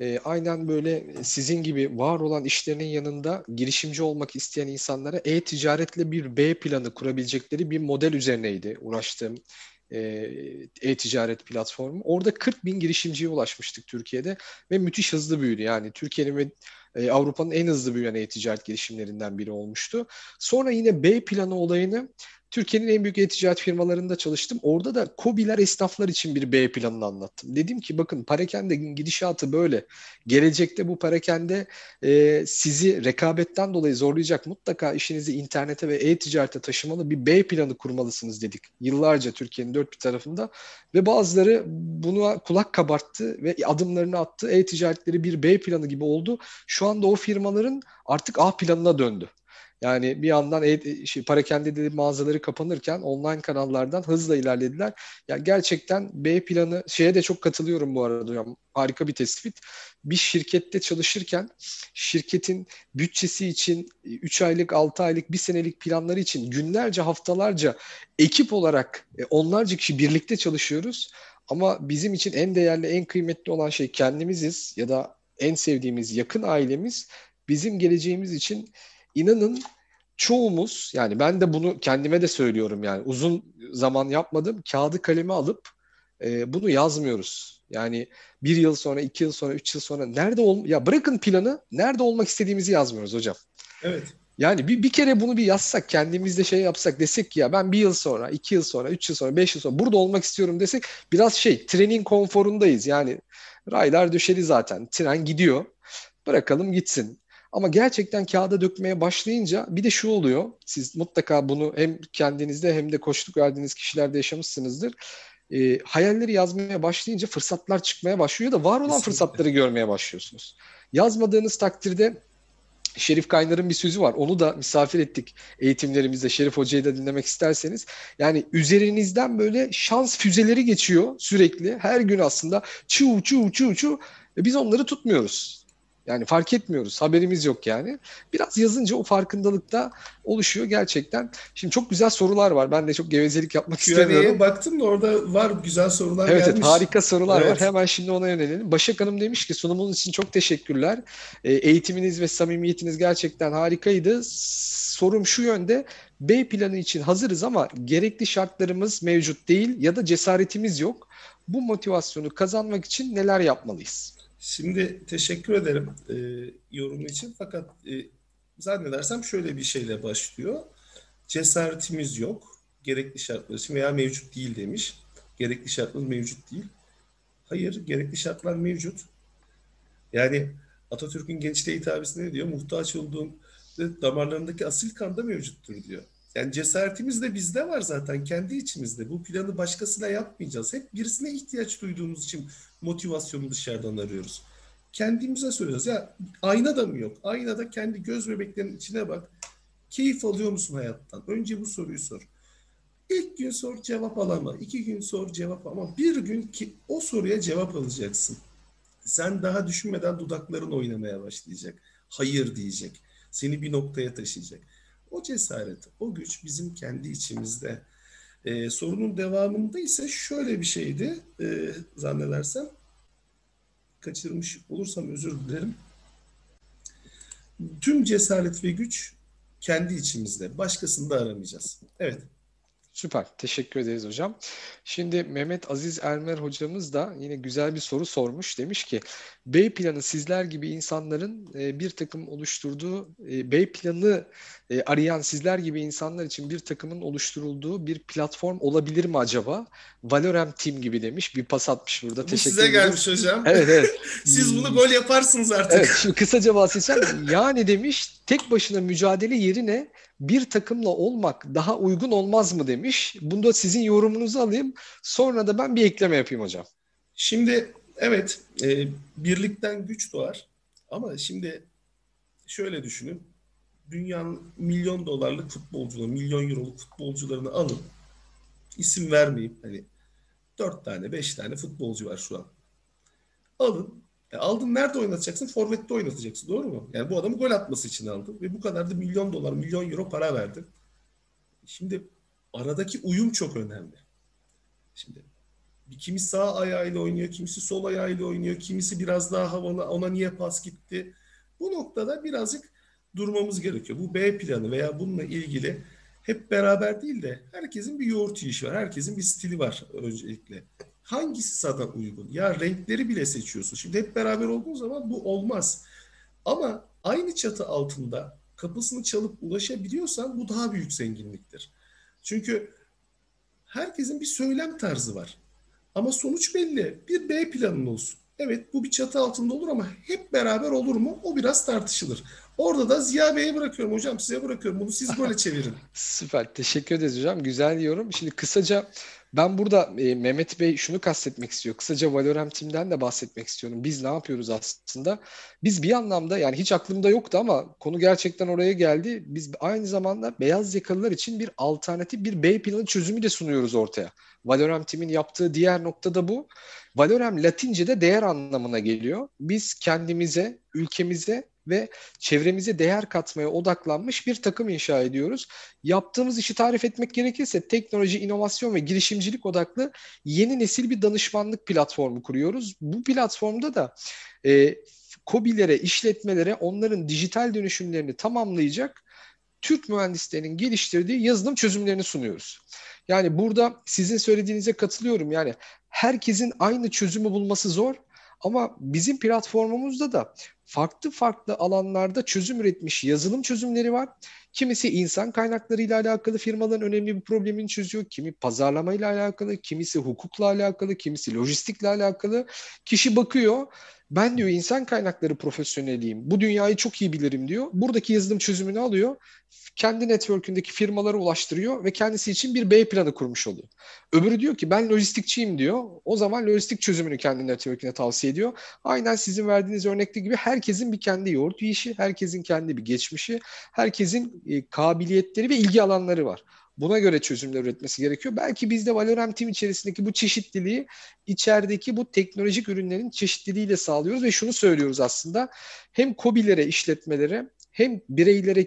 e, aynen böyle sizin gibi var olan işlerinin yanında girişimci olmak isteyen insanlara e-ticaretle bir B planı kurabilecekleri bir model üzerineydi uğraştığım e, e-ticaret platformu. Orada 40 bin girişimciye ulaşmıştık Türkiye'de ve müthiş hızlı büyüdü. Yani Türkiye'nin ve e, Avrupa'nın en hızlı büyüyen e-ticaret girişimlerinden biri olmuştu. Sonra yine B planı olayını Türkiye'nin en büyük e-ticaret firmalarında çalıştım. Orada da COBİ'ler esnaflar için bir B planını anlattım. Dedim ki bakın parakende gidişatı böyle. Gelecekte bu parakende e, sizi rekabetten dolayı zorlayacak. Mutlaka işinizi internete ve e-ticarete taşımalı bir B planı kurmalısınız dedik. Yıllarca Türkiye'nin dört bir tarafında. Ve bazıları buna kulak kabarttı ve adımlarını attı. E-ticaretleri bir B planı gibi oldu. Şu anda o firmaların artık A planına döndü. Yani bir yandan e, şey, parakende dedi mağazaları kapanırken online kanallardan hızla ilerlediler. Yani gerçekten B planı şeye de çok katılıyorum bu arada hocam. Harika bir tespit. Bir şirkette çalışırken şirketin bütçesi için 3 aylık, 6 aylık, 1 senelik planları için günlerce, haftalarca ekip olarak e, onlarca kişi birlikte çalışıyoruz. Ama bizim için en değerli, en kıymetli olan şey kendimiziz ya da en sevdiğimiz yakın ailemiz bizim geleceğimiz için İnanın çoğumuz yani ben de bunu kendime de söylüyorum yani uzun zaman yapmadım kağıdı kalemi alıp e, bunu yazmıyoruz. Yani bir yıl sonra, iki yıl sonra, üç yıl sonra nerede ol ya bırakın planı nerede olmak istediğimizi yazmıyoruz hocam. Evet. Yani bir, bir kere bunu bir yazsak, kendimizde şey yapsak desek ki ya ben bir yıl sonra, iki yıl sonra, üç yıl sonra, beş yıl sonra burada olmak istiyorum desek biraz şey trenin konforundayız. Yani raylar döşeli zaten. Tren gidiyor. Bırakalım gitsin. Ama gerçekten kağıda dökmeye başlayınca bir de şu oluyor. Siz mutlaka bunu hem kendinizde hem de koştuk verdiğiniz kişilerde yaşamışsınızdır. E, hayalleri yazmaya başlayınca fırsatlar çıkmaya başlıyor da var olan Kesinlikle. fırsatları görmeye başlıyorsunuz. Yazmadığınız takdirde Şerif Kaynar'ın bir sözü var. Onu da misafir ettik eğitimlerimizde. Şerif Hoca'yı da dinlemek isterseniz. Yani üzerinizden böyle şans füzeleri geçiyor sürekli. Her gün aslında çu çu çu çu. E biz onları tutmuyoruz. Yani fark etmiyoruz. Haberimiz yok yani. Biraz yazınca o farkındalık da oluşuyor gerçekten. Şimdi çok güzel sorular var. Ben de çok gevezelik yapmak Q&A'ye istemiyorum. baktım da orada var güzel sorular evet, gelmiş. Evet harika sorular evet. var. Hemen şimdi ona yönelelim. Başak Hanım demiş ki sunumunuz için çok teşekkürler. E, eğitiminiz ve samimiyetiniz gerçekten harikaydı. Sorum şu yönde. B planı için hazırız ama gerekli şartlarımız mevcut değil ya da cesaretimiz yok. Bu motivasyonu kazanmak için neler yapmalıyız? Şimdi teşekkür ederim e, yorumu için fakat e, zannedersem şöyle bir şeyle başlıyor. Cesaretimiz yok. Gerekli şartlar için veya mevcut değil demiş. Gerekli şartlar mevcut değil. Hayır, gerekli şartlar mevcut. Yani Atatürk'ün gençliğe hitabesinde ne diyor? Muhtaç olduğun damarlarındaki asil kan da mevcuttur diyor. Yani cesaretimiz de bizde var zaten kendi içimizde. Bu planı başkasına yapmayacağız. Hep birisine ihtiyaç duyduğumuz için motivasyonu dışarıdan arıyoruz. Kendimize söylüyoruz. Ya ayna da mı yok? Aynada kendi göz bebeklerinin içine bak. Keyif alıyor musun hayattan? Önce bu soruyu sor. İlk gün sor cevap alama. iki gün sor cevap ama bir gün ki o soruya cevap alacaksın. Sen daha düşünmeden dudakların oynamaya başlayacak. Hayır diyecek. Seni bir noktaya taşıyacak. O cesaret, o güç bizim kendi içimizde. Ee, sorunun devamında ise şöyle bir şeydi e, zannedersem. Kaçırmış olursam özür dilerim. Tüm cesaret ve güç kendi içimizde. Başkasını da aramayacağız. Evet. Süper. Teşekkür ederiz hocam. Şimdi Mehmet Aziz Ermer hocamız da yine güzel bir soru sormuş. Demiş ki B planı sizler gibi insanların e, bir takım oluşturduğu e, B planı e, arayan sizler gibi insanlar için bir takımın oluşturulduğu bir platform olabilir mi acaba? Valorem Team gibi demiş. Bir pas atmış burada. Bu Teşekkür size ederim. gelmiş hocam. Evet evet. <laughs> Siz bunu gol yaparsınız artık. Evet şimdi kısaca bahsedeceğim. Yani demiş tek başına mücadele yerine bir takımla olmak daha uygun olmaz mı demiş. Bunda sizin yorumunuzu alayım. Sonra da ben bir ekleme yapayım hocam. Şimdi evet e, birlikten güç doğar. Ama şimdi şöyle düşünün. Dünyanın milyon dolarlık futbolcuları, milyon euroluk futbolcularını alın. İsim vermeyeyim. Hani dört tane, beş tane futbolcu var şu an. Alın e aldın nerede oynatacaksın? Forvet'te oynatacaksın. Doğru mu? Yani bu adamı gol atması için aldın. Ve bu kadar da milyon dolar, milyon euro para verdin. Şimdi aradaki uyum çok önemli. Şimdi kimi sağ ayağıyla oynuyor, kimisi sol ayağıyla oynuyor, kimisi biraz daha havalı, ona niye pas gitti? Bu noktada birazcık durmamız gerekiyor. Bu B planı veya bununla ilgili hep beraber değil de herkesin bir yoğurt yiyişi var. Herkesin bir stili var öncelikle. Hangisi sana uygun? Ya renkleri bile seçiyorsun. Şimdi hep beraber olduğun zaman bu olmaz. Ama aynı çatı altında kapısını çalıp ulaşabiliyorsan bu daha büyük zenginliktir. Çünkü herkesin bir söylem tarzı var. Ama sonuç belli. Bir B planın olsun. Evet bu bir çatı altında olur ama hep beraber olur mu? O biraz tartışılır. Orada da Ziya Bey'e bırakıyorum hocam size bırakıyorum. Bunu siz böyle <laughs> çevirin. Süper. Teşekkür ederiz hocam. Güzel yorum. Şimdi kısaca ben burada e, Mehmet Bey şunu kastetmek istiyor. Kısaca Valorem Team'den de bahsetmek istiyorum. Biz ne yapıyoruz aslında? Biz bir anlamda yani hiç aklımda yoktu ama konu gerçekten oraya geldi. Biz aynı zamanda beyaz yakalılar için bir alternatif bir B planı çözümü de sunuyoruz ortaya. Valorem Team'in yaptığı diğer nokta da bu. Valorem Latince'de değer anlamına geliyor. Biz kendimize, ülkemize ve çevremize değer katmaya odaklanmış bir takım inşa ediyoruz. Yaptığımız işi tarif etmek gerekirse teknoloji, inovasyon ve girişimcilik odaklı yeni nesil bir danışmanlık platformu kuruyoruz. Bu platformda da e, COBİ'lere, işletmelere onların dijital dönüşümlerini tamamlayacak Türk mühendislerinin geliştirdiği yazılım çözümlerini sunuyoruz. Yani burada sizin söylediğinize katılıyorum. Yani herkesin aynı çözümü bulması zor ama bizim platformumuzda da farklı farklı alanlarda çözüm üretmiş yazılım çözümleri var. Kimisi insan kaynakları ile alakalı firmaların önemli bir problemini çözüyor. Kimi pazarlama ile alakalı, kimisi hukukla alakalı, kimisi lojistikle alakalı. Kişi bakıyor ben diyor insan kaynakları profesyoneliyim. Bu dünyayı çok iyi bilirim diyor. Buradaki yazılım çözümünü alıyor. Kendi network'ündeki firmalara ulaştırıyor ve kendisi için bir B planı kurmuş oluyor. Öbürü diyor ki ben lojistikçiyim diyor. O zaman lojistik çözümünü kendi network'üne tavsiye ediyor. Aynen sizin verdiğiniz örnekte gibi herkesin bir kendi yoğurt yiyişi, herkesin kendi bir geçmişi, herkesin e, kabiliyetleri ve ilgi alanları var. Buna göre çözümler üretmesi gerekiyor. Belki biz de Valorem Team içerisindeki bu çeşitliliği içerideki bu teknolojik ürünlerin çeşitliliğiyle sağlıyoruz ve şunu söylüyoruz aslında. Hem COBİ'lere, işletmelere hem bireylere,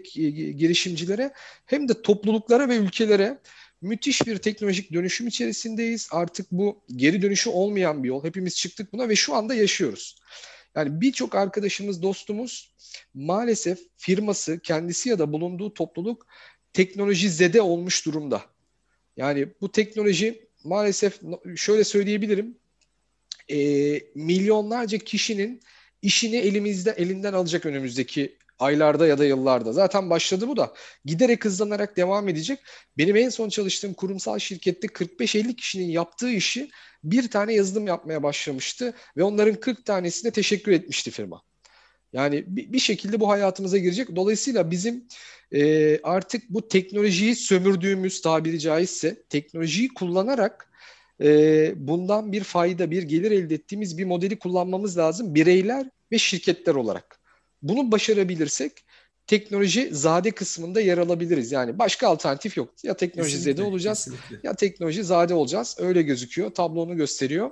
girişimcilere hem de topluluklara ve ülkelere müthiş bir teknolojik dönüşüm içerisindeyiz. Artık bu geri dönüşü olmayan bir yol. Hepimiz çıktık buna ve şu anda yaşıyoruz. Yani birçok arkadaşımız, dostumuz maalesef firması, kendisi ya da bulunduğu topluluk teknoloji zede olmuş durumda. Yani bu teknoloji maalesef şöyle söyleyebilirim. E, milyonlarca kişinin işini elimizde elinden alacak önümüzdeki aylarda ya da yıllarda. Zaten başladı bu da. Giderek hızlanarak devam edecek. Benim en son çalıştığım kurumsal şirkette 45-50 kişinin yaptığı işi bir tane yazılım yapmaya başlamıştı ve onların 40 tanesine teşekkür etmişti firma. Yani bir, şekilde bu hayatımıza girecek. Dolayısıyla bizim e, artık bu teknolojiyi sömürdüğümüz tabiri caizse teknolojiyi kullanarak e, bundan bir fayda, bir gelir elde ettiğimiz bir modeli kullanmamız lazım bireyler ve şirketler olarak. Bunu başarabilirsek teknoloji zade kısmında yer alabiliriz. Yani başka alternatif yok. Ya teknoloji kesinlikle, zade olacağız kesinlikle. ya teknoloji zade olacağız. Öyle gözüküyor. Tablonu gösteriyor.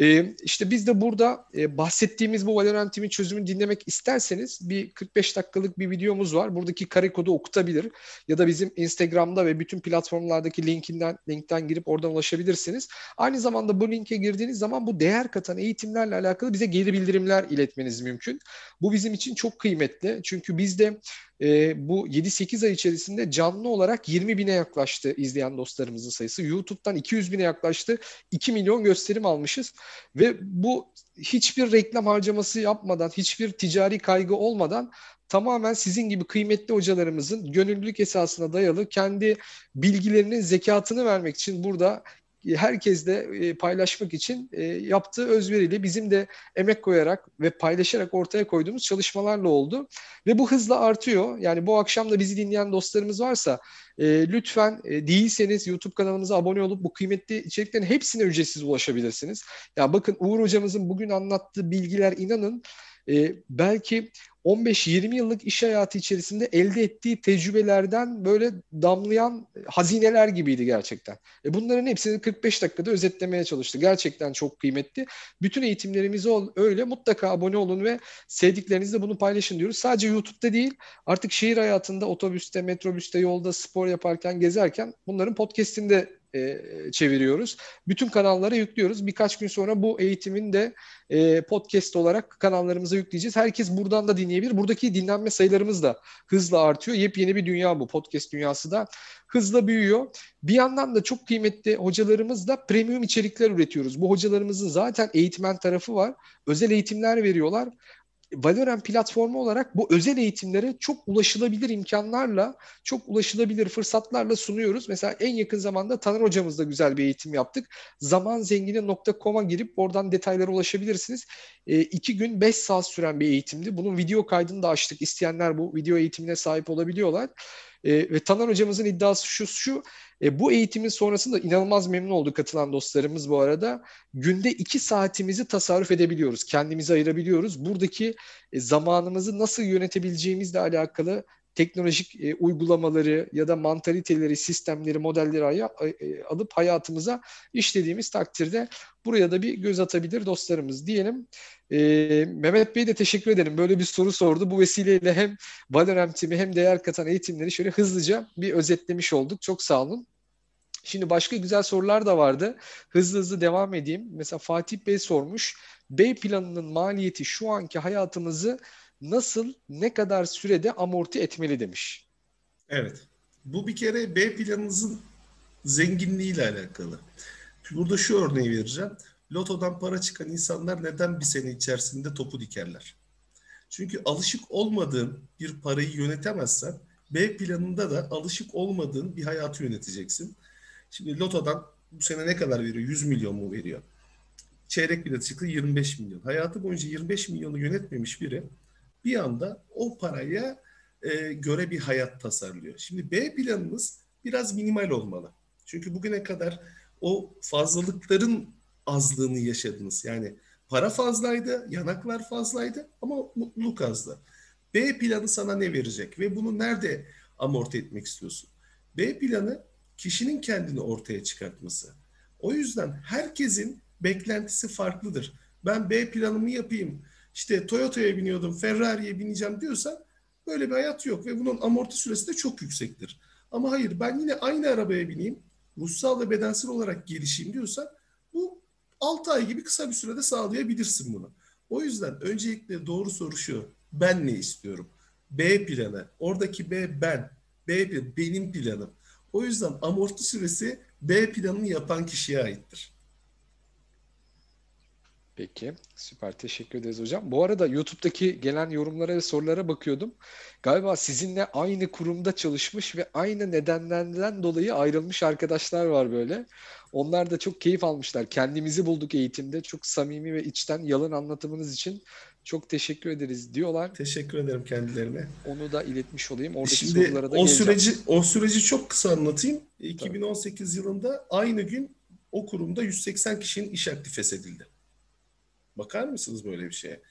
E, işte biz de burada e, bahsettiğimiz bu Valorant Team'in çözümünü dinlemek isterseniz bir 45 dakikalık bir videomuz var. Buradaki kare kodu okutabilir ya da bizim Instagram'da ve bütün platformlardaki linkinden linkten girip oradan ulaşabilirsiniz. Aynı zamanda bu linke girdiğiniz zaman bu değer katan eğitimlerle alakalı bize geri bildirimler iletmeniz mümkün. Bu bizim için çok kıymetli. Çünkü biz de e, bu 7-8 ay içerisinde canlı olarak 20 bine yaklaştı izleyen dostlarımızın sayısı. YouTube'dan 200 bine yaklaştı. 2 milyon gösterim almışız. Ve bu hiçbir reklam harcaması yapmadan, hiçbir ticari kaygı olmadan tamamen sizin gibi kıymetli hocalarımızın gönüllülük esasına dayalı kendi bilgilerinin zekatını vermek için burada herkesle e, paylaşmak için e, yaptığı özveriyle bizim de emek koyarak ve paylaşarak ortaya koyduğumuz çalışmalarla oldu. Ve bu hızla artıyor. Yani bu akşam da bizi dinleyen dostlarımız varsa e, lütfen değilseniz YouTube kanalımıza abone olup bu kıymetli içeriklerin hepsine ücretsiz ulaşabilirsiniz. Ya bakın Uğur hocamızın bugün anlattığı bilgiler inanın belki 15-20 yıllık iş hayatı içerisinde elde ettiği tecrübelerden böyle damlayan hazineler gibiydi gerçekten. E bunların hepsini 45 dakikada özetlemeye çalıştı. Gerçekten çok kıymetli. Bütün eğitimlerimiz öyle. Mutlaka abone olun ve sevdiklerinizle bunu paylaşın diyoruz. Sadece YouTube'da değil artık şehir hayatında otobüste, metrobüste, yolda spor yaparken, gezerken bunların podcast'inde e, çeviriyoruz. Bütün kanallara yüklüyoruz. Birkaç gün sonra bu eğitimin de e, podcast olarak kanallarımıza yükleyeceğiz. Herkes buradan da dinleyebilir. Buradaki dinlenme sayılarımız da hızla artıyor. Yepyeni bir dünya bu. Podcast dünyası da hızla büyüyor. Bir yandan da çok kıymetli hocalarımızla premium içerikler üretiyoruz. Bu hocalarımızın zaten eğitmen tarafı var. Özel eğitimler veriyorlar. Valorant platformu olarak bu özel eğitimlere çok ulaşılabilir imkanlarla, çok ulaşılabilir fırsatlarla sunuyoruz. Mesela en yakın zamanda Taner hocamızla güzel bir eğitim yaptık. Zamanzengini.com'a girip oradan detaylara ulaşabilirsiniz. E, iki gün beş saat süren bir eğitimdi. Bunun video kaydını da açtık. İsteyenler bu video eğitimine sahip olabiliyorlar. E, ve Taner hocamızın iddiası şu, şu e, bu eğitimin sonrasında inanılmaz memnun oldu katılan dostlarımız bu arada. Günde iki saatimizi tasarruf edebiliyoruz, kendimizi ayırabiliyoruz. Buradaki e, zamanımızı nasıl yönetebileceğimizle alakalı teknolojik e, uygulamaları ya da mantaliteleri, sistemleri, modelleri aya, e, alıp hayatımıza işlediğimiz takdirde buraya da bir göz atabilir dostlarımız diyelim. E, Mehmet Bey de teşekkür ederim. Böyle bir soru sordu. Bu vesileyle hem Valorem Team'i hem değer katan eğitimleri şöyle hızlıca bir özetlemiş olduk. Çok sağ olun. Şimdi başka güzel sorular da vardı. Hızlı hızlı devam edeyim. Mesela Fatih Bey sormuş. B planının maliyeti şu anki hayatımızı nasıl, ne kadar sürede amorti etmeli demiş. Evet. Bu bir kere B planınızın zenginliğiyle alakalı. Burada şu örneği vereceğim. Lotodan para çıkan insanlar neden bir sene içerisinde topu dikerler? Çünkü alışık olmadığın bir parayı yönetemezsen B planında da alışık olmadığın bir hayatı yöneteceksin. Şimdi lotodan bu sene ne kadar veriyor? 100 milyon mu veriyor? Çeyrek bilet çıktı 25 milyon. Hayatı boyunca 25 milyonu yönetmemiş biri bir anda o paraya e, göre bir hayat tasarlıyor. Şimdi B planınız biraz minimal olmalı. Çünkü bugüne kadar o fazlalıkların azlığını yaşadınız. Yani para fazlaydı, yanaklar fazlaydı ama mutluluk azdı. B planı sana ne verecek ve bunu nerede amorti etmek istiyorsun? B planı kişinin kendini ortaya çıkartması. O yüzden herkesin beklentisi farklıdır. Ben B planımı yapayım, işte Toyota'ya biniyordum, Ferrari'ye bineceğim diyorsan böyle bir hayat yok ve bunun amorti süresi de çok yüksektir. Ama hayır ben yine aynı arabaya bineyim, ruhsal ve bedensel olarak gelişeyim diyorsan bu 6 ay gibi kısa bir sürede sağlayabilirsin bunu. O yüzden öncelikle doğru soru şu. Ben ne istiyorum? B planı. Oradaki B ben. B planı, benim planım. O yüzden amorti süresi B planını yapan kişiye aittir. Peki. Süper. Teşekkür ederiz hocam. Bu arada YouTube'daki gelen yorumlara ve sorulara bakıyordum. Galiba sizinle aynı kurumda çalışmış ve aynı nedenlerden dolayı ayrılmış arkadaşlar var böyle. Onlar da çok keyif almışlar. Kendimizi bulduk eğitimde. Çok samimi ve içten yalın anlatımınız için çok teşekkür ederiz diyorlar. Teşekkür ederim kendilerine. Onu da iletmiş olayım. Oradaki Şimdi sorulara da o geleceğim. süreci o süreci çok kısa anlatayım. 2018 yılında aynı gün o kurumda 180 kişinin iş aktif feshedildi. Bakar mısınız böyle bir şeye?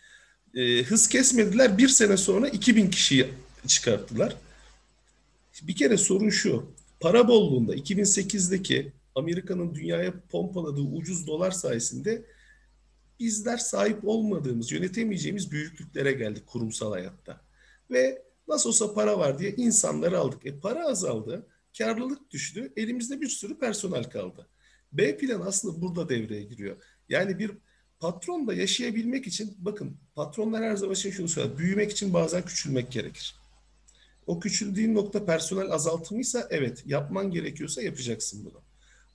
Ee, hız kesmediler. Bir sene sonra 2000 kişiyi çıkarttılar. Bir kere sorun şu. Para bolluğunda 2008'deki Amerika'nın dünyaya pompaladığı ucuz dolar sayesinde bizler sahip olmadığımız, yönetemeyeceğimiz büyüklüklere geldik kurumsal hayatta. Ve nasıl olsa para var diye insanları aldık. E para azaldı, karlılık düştü, elimizde bir sürü personel kaldı. B plan aslında burada devreye giriyor. Yani bir patron da yaşayabilmek için, bakın patronlar her zaman şunu söyler, büyümek için bazen küçülmek gerekir. O küçüldüğün nokta personel azaltımıysa evet yapman gerekiyorsa yapacaksın bunu.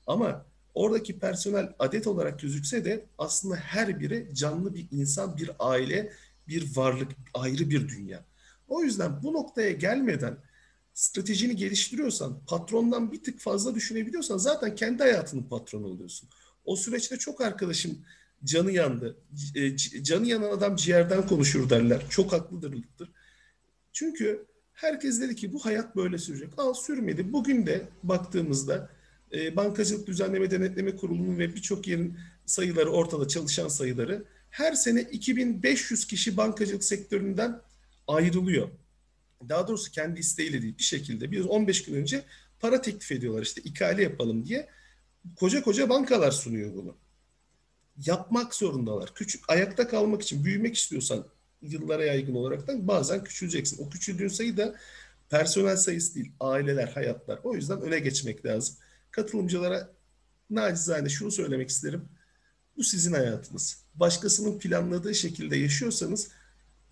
Ama oradaki personel adet olarak gözükse de aslında her biri canlı bir insan, bir aile, bir varlık, ayrı bir dünya. O yüzden bu noktaya gelmeden stratejini geliştiriyorsan, patrondan bir tık fazla düşünebiliyorsan zaten kendi hayatının patronu oluyorsun. O süreçte çok arkadaşım canı yandı. E, canı yanan adam ciğerden konuşur derler. Çok haklıdırlıktır. Çünkü herkes dedi ki bu hayat böyle sürecek. Al sürmedi. Bugün de baktığımızda e, Bankacılık Düzenleme Denetleme Kurulu'nun ve birçok yerin sayıları ortada çalışan sayıları her sene 2500 kişi bankacılık sektöründen ayrılıyor. Daha doğrusu kendi isteğiyle değil bir şekilde. Bir 15 gün önce para teklif ediyorlar işte ikale yapalım diye. Koca koca bankalar sunuyor bunu. Yapmak zorundalar. Küçük ayakta kalmak için büyümek istiyorsan yıllara yaygın olaraktan bazen küçüleceksin. O küçüldüğün sayı da personel sayısı değil, aileler, hayatlar. O yüzden öne geçmek lazım katılımcılara nacizane şunu söylemek isterim. Bu sizin hayatınız. Başkasının planladığı şekilde yaşıyorsanız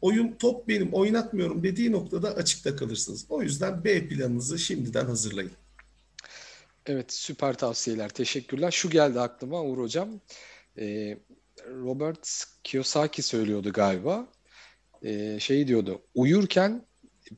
oyun top benim oynatmıyorum dediği noktada açıkta kalırsınız. O yüzden B planınızı şimdiden hazırlayın. Evet süper tavsiyeler. Teşekkürler. Şu geldi aklıma Uğur Hocam. Ee, Robert Kiyosaki söylüyordu galiba. Ee, şey diyordu. Uyurken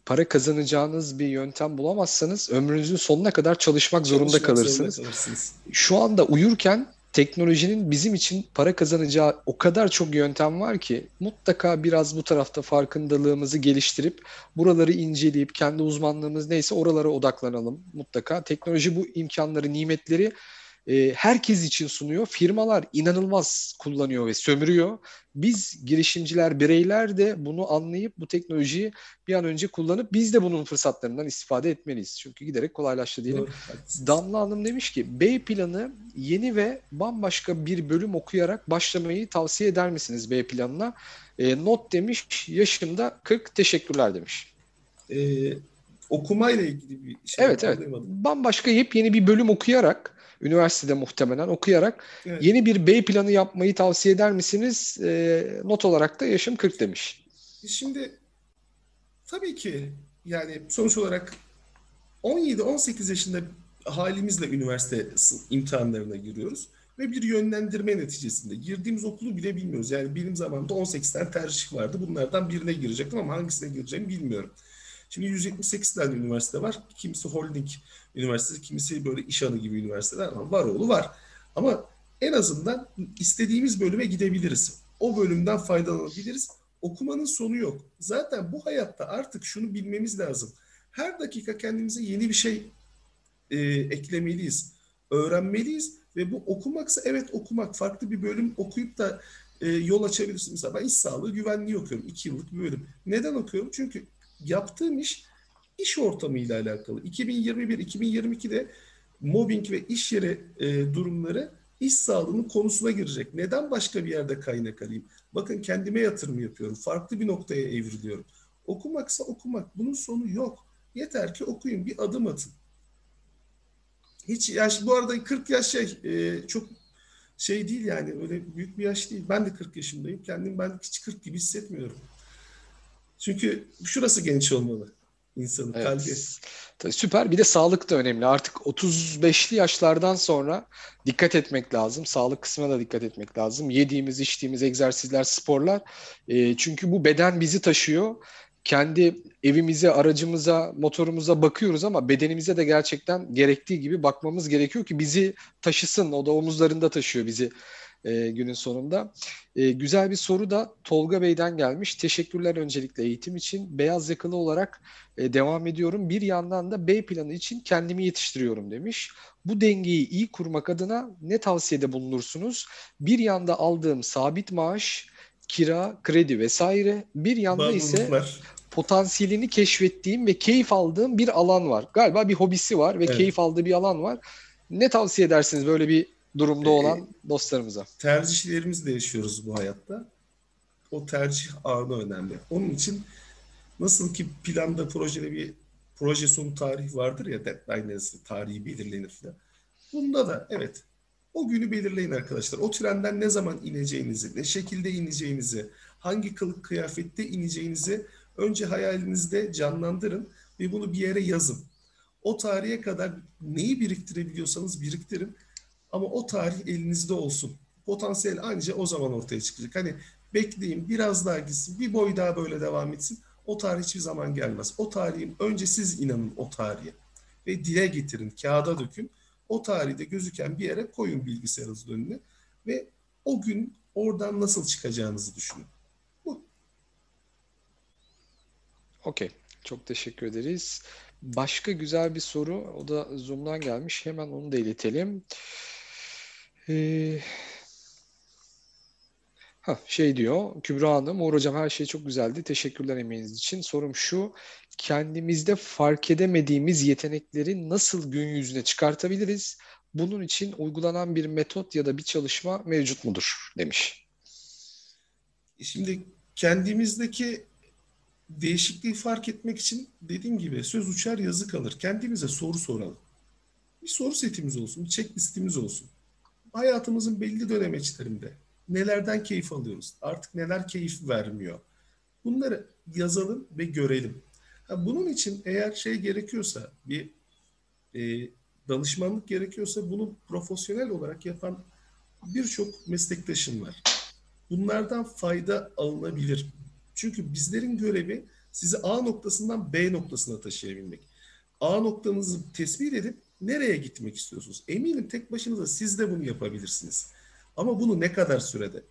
para kazanacağınız bir yöntem bulamazsanız ömrünüzün sonuna kadar çalışmak zorunda Çalışmak kalırsınız. zorunda kalırsınız. Şu anda uyurken teknolojinin bizim için para kazanacağı o kadar çok yöntem var ki mutlaka biraz bu tarafta farkındalığımızı geliştirip buraları inceleyip kendi uzmanlığımız neyse oralara odaklanalım mutlaka. Teknoloji bu imkanları, nimetleri e, herkes için sunuyor. Firmalar inanılmaz kullanıyor ve sömürüyor. Biz girişimciler, bireyler de bunu anlayıp bu teknolojiyi bir an önce kullanıp biz de bunun fırsatlarından istifade etmeliyiz. Çünkü giderek kolaylaştı diyelim. Damla Hanım demiş ki B planı yeni ve bambaşka bir bölüm okuyarak başlamayı tavsiye eder misiniz B planına? E, not demiş yaşımda 40 teşekkürler demiş. Ee, okumayla ilgili bir şey Evet evet anlayamadım. bambaşka yepyeni bir bölüm okuyarak üniversitede muhtemelen okuyarak Evet. yeni bir B planı yapmayı tavsiye eder misiniz? E, not olarak da yaşım 40 demiş. Şimdi tabii ki yani sonuç olarak 17-18 yaşında halimizle üniversite imtihanlarına giriyoruz ve bir yönlendirme neticesinde girdiğimiz okulu bile bilmiyoruz. Yani benim zamanımda 18 tane tercih vardı. Bunlardan birine girecektim ama hangisine gireceğimi bilmiyorum. Şimdi 178 tane üniversite var. Kimisi holding üniversitesi, kimisi böyle iş anı gibi üniversiteler var. Var oğlu var. Ama en azından istediğimiz bölüme gidebiliriz. O bölümden faydalanabiliriz. Okumanın sonu yok. Zaten bu hayatta artık şunu bilmemiz lazım. Her dakika kendimize yeni bir şey e, eklemeliyiz. Öğrenmeliyiz ve bu okumaksa evet okumak. Farklı bir bölüm okuyup da e, yol açabilirsin. Mesela ben iş sağlığı güvenliği okuyorum. iki yıllık bir bölüm. Neden okuyorum? Çünkü yaptığım iş iş ortamıyla alakalı. 2021-2022'de mobbing ve iş yeri e, durumları iş sağlığının konusuna girecek. Neden başka bir yerde kaynak alayım? Bakın kendime yatırım yapıyorum. Farklı bir noktaya evriliyorum. Okumaksa okumak. Bunun sonu yok. Yeter ki okuyun. Bir adım atın. Hiç yaş bu arada 40 yaş şey e, çok şey değil yani öyle büyük bir yaş değil. Ben de 40 yaşındayım. Kendim ben hiç 40 gibi hissetmiyorum. Çünkü şurası genç olmalı insanın evet. kalbi. Tabii süper. Bir de sağlık da önemli. Artık 35'li yaşlardan sonra dikkat etmek lazım. Sağlık kısmına da dikkat etmek lazım. Yediğimiz, içtiğimiz egzersizler, sporlar. E, çünkü bu beden bizi taşıyor. Kendi evimize, aracımıza, motorumuza bakıyoruz ama bedenimize de gerçekten gerektiği gibi bakmamız gerekiyor ki bizi taşısın. O da omuzlarında taşıyor bizi e, günün sonunda. E, güzel bir soru da Tolga Bey'den gelmiş. Teşekkürler öncelikle eğitim için. Beyaz yakalı olarak e, devam ediyorum. Bir yandan da B planı için kendimi yetiştiriyorum demiş. Bu dengeyi iyi kurmak adına ne tavsiyede bulunursunuz? Bir yanda aldığım sabit maaş, kira, kredi vesaire. Bir yanda ise potansiyelini keşfettiğim ve keyif aldığım bir alan var. Galiba bir hobisi var ve evet. keyif aldığı bir alan var. Ne tavsiye edersiniz böyle bir durumda ee, olan dostlarımıza? Tercihlerimizle yaşıyoruz bu hayatta. O tercih anı önemli. Onun için nasıl ki planda projede bir proje sonu tarihi vardır ya deadline tarihi belirlenir falan. Bunda da evet o günü belirleyin arkadaşlar. O trenden ne zaman ineceğinizi, ne şekilde ineceğinizi, hangi kılık kıyafette ineceğinizi önce hayalinizde canlandırın ve bunu bir yere yazın. O tarihe kadar neyi biriktirebiliyorsanız biriktirin ama o tarih elinizde olsun. Potansiyel anca o zaman ortaya çıkacak. Hani bekleyin biraz daha gitsin, bir boy daha böyle devam etsin. O tarih hiçbir zaman gelmez. O tarihin önce siz inanın o tarihe ve dile getirin, kağıda dökün. O tarihte gözüken bir yere koyun bilgisayarınızın önüne ve o gün oradan nasıl çıkacağınızı düşünün. Bu. Okey. Çok teşekkür ederiz. Başka güzel bir soru. O da Zoom'dan gelmiş. Hemen onu da iletelim. Ee, ha, şey diyor Kübra Hanım, Uğur Hocam her şey çok güzeldi. Teşekkürler emeğiniz için. Sorum şu, kendimizde fark edemediğimiz yetenekleri nasıl gün yüzüne çıkartabiliriz? Bunun için uygulanan bir metot ya da bir çalışma mevcut mudur? Demiş. Şimdi kendimizdeki değişikliği fark etmek için dediğim gibi söz uçar yazı kalır. Kendimize soru soralım. Bir soru setimiz olsun, bir checklistimiz olsun hayatımızın belli dönemeçlerinde nelerden keyif alıyoruz? Artık neler keyif vermiyor? Bunları yazalım ve görelim. Bunun için eğer şey gerekiyorsa bir e, danışmanlık gerekiyorsa bunu profesyonel olarak yapan birçok meslektaşım var. Bunlardan fayda alınabilir. Çünkü bizlerin görevi sizi A noktasından B noktasına taşıyabilmek. A noktanızı tespit edip Nereye gitmek istiyorsunuz? Eminim tek başınıza siz de bunu yapabilirsiniz. Ama bunu ne kadar sürede?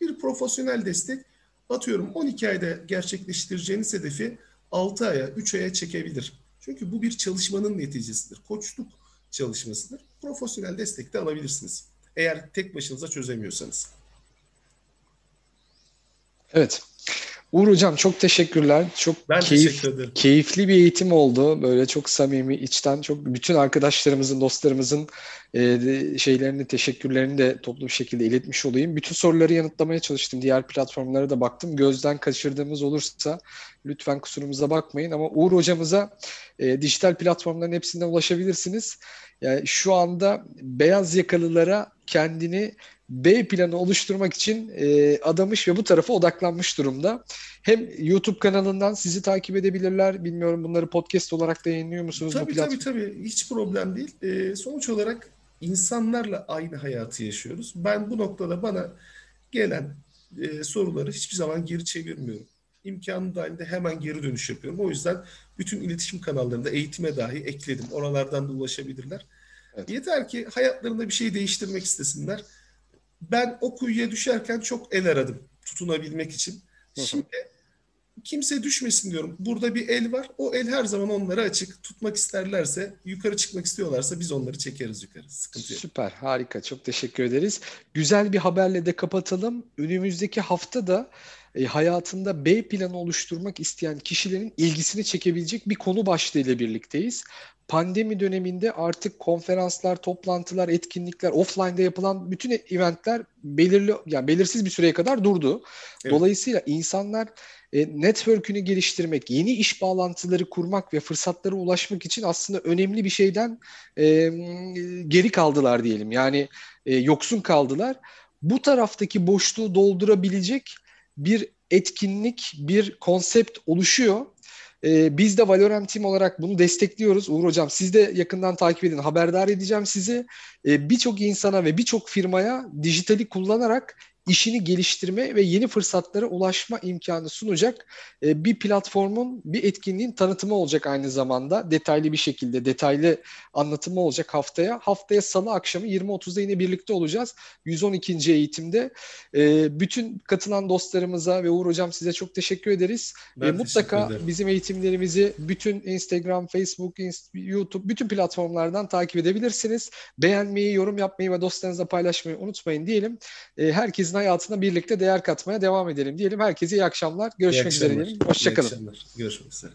Bir profesyonel destek atıyorum 12 ayda gerçekleştireceğiniz hedefi 6 aya, 3 aya çekebilir. Çünkü bu bir çalışmanın neticesidir. Koçluk çalışmasıdır. Profesyonel destek de alabilirsiniz. Eğer tek başınıza çözemiyorsanız. Evet. Uğur Hocam çok teşekkürler. Çok ben keyif, teşekkür ederim. keyifli bir eğitim oldu. Böyle çok samimi, içten çok bütün arkadaşlarımızın, dostlarımızın e, şeylerini, teşekkürlerini de toplu bir şekilde iletmiş olayım. Bütün soruları yanıtlamaya çalıştım. Diğer platformlara da baktım. Gözden kaçırdığımız olursa lütfen kusurumuza bakmayın. Ama Uğur Hocamıza e, dijital platformların hepsinden ulaşabilirsiniz. Yani şu anda beyaz yakalılara kendini B planı oluşturmak için e, adamış ve bu tarafa odaklanmış durumda. Hem YouTube kanalından sizi takip edebilirler. Bilmiyorum bunları podcast olarak da yayınlıyor musunuz? Tabii tabii tabii. Hiç problem değil. E, sonuç olarak insanlarla aynı hayatı yaşıyoruz. Ben bu noktada bana gelen e, soruları hiçbir zaman geri çevirmiyorum. İmkanı dahilinde hemen geri dönüş yapıyorum. O yüzden bütün iletişim kanallarında eğitime dahi ekledim. Oralardan da ulaşabilirler. Evet. Yeter ki hayatlarında bir şey değiştirmek istesinler. Ben o kuyuya düşerken çok el aradım tutunabilmek için. Şimdi kimse düşmesin diyorum. Burada bir el var. O el her zaman onlara açık. Tutmak isterlerse, yukarı çıkmak istiyorlarsa biz onları çekeriz yukarı. Sıkıntı yok. Süper, harika. Çok teşekkür ederiz. Güzel bir haberle de kapatalım. Önümüzdeki hafta da e, hayatında B planı oluşturmak isteyen kişilerin ilgisini çekebilecek bir konu başlığı ile birlikteyiz pandemi döneminde artık konferanslar, toplantılar, etkinlikler, offline'da yapılan bütün eventler belirli yani belirsiz bir süreye kadar durdu. Evet. Dolayısıyla insanlar e, network'ünü geliştirmek, yeni iş bağlantıları kurmak ve fırsatlara ulaşmak için aslında önemli bir şeyden e, geri kaldılar diyelim. Yani e, yoksun kaldılar. Bu taraftaki boşluğu doldurabilecek bir etkinlik, bir konsept oluşuyor e, biz de Valorant Team olarak bunu destekliyoruz. Uğur Hocam siz de yakından takip edin. Haberdar edeceğim sizi. E, birçok insana ve birçok firmaya dijitali kullanarak işini geliştirme ve yeni fırsatlara ulaşma imkanı sunacak e, bir platformun, bir etkinliğin tanıtımı olacak aynı zamanda. Detaylı bir şekilde, detaylı anlatımı olacak haftaya. Haftaya salı akşamı 20.30'da yine birlikte olacağız. 112. eğitimde. E, bütün katılan dostlarımıza ve Uğur Hocam size çok teşekkür ederiz. Ben e, mutlaka bizim eğitimlerimizi bütün Instagram, Facebook, YouTube, bütün platformlardan takip edebilirsiniz. Beğenmeyi, yorum yapmayı ve dostlarınızla paylaşmayı unutmayın diyelim. E, herkesin hayatına birlikte değer katmaya devam edelim diyelim. Herkese iyi akşamlar. Görüşmek iyi akşamlar. üzere diyelim. Hoşçakalın. Görüşmek üzere.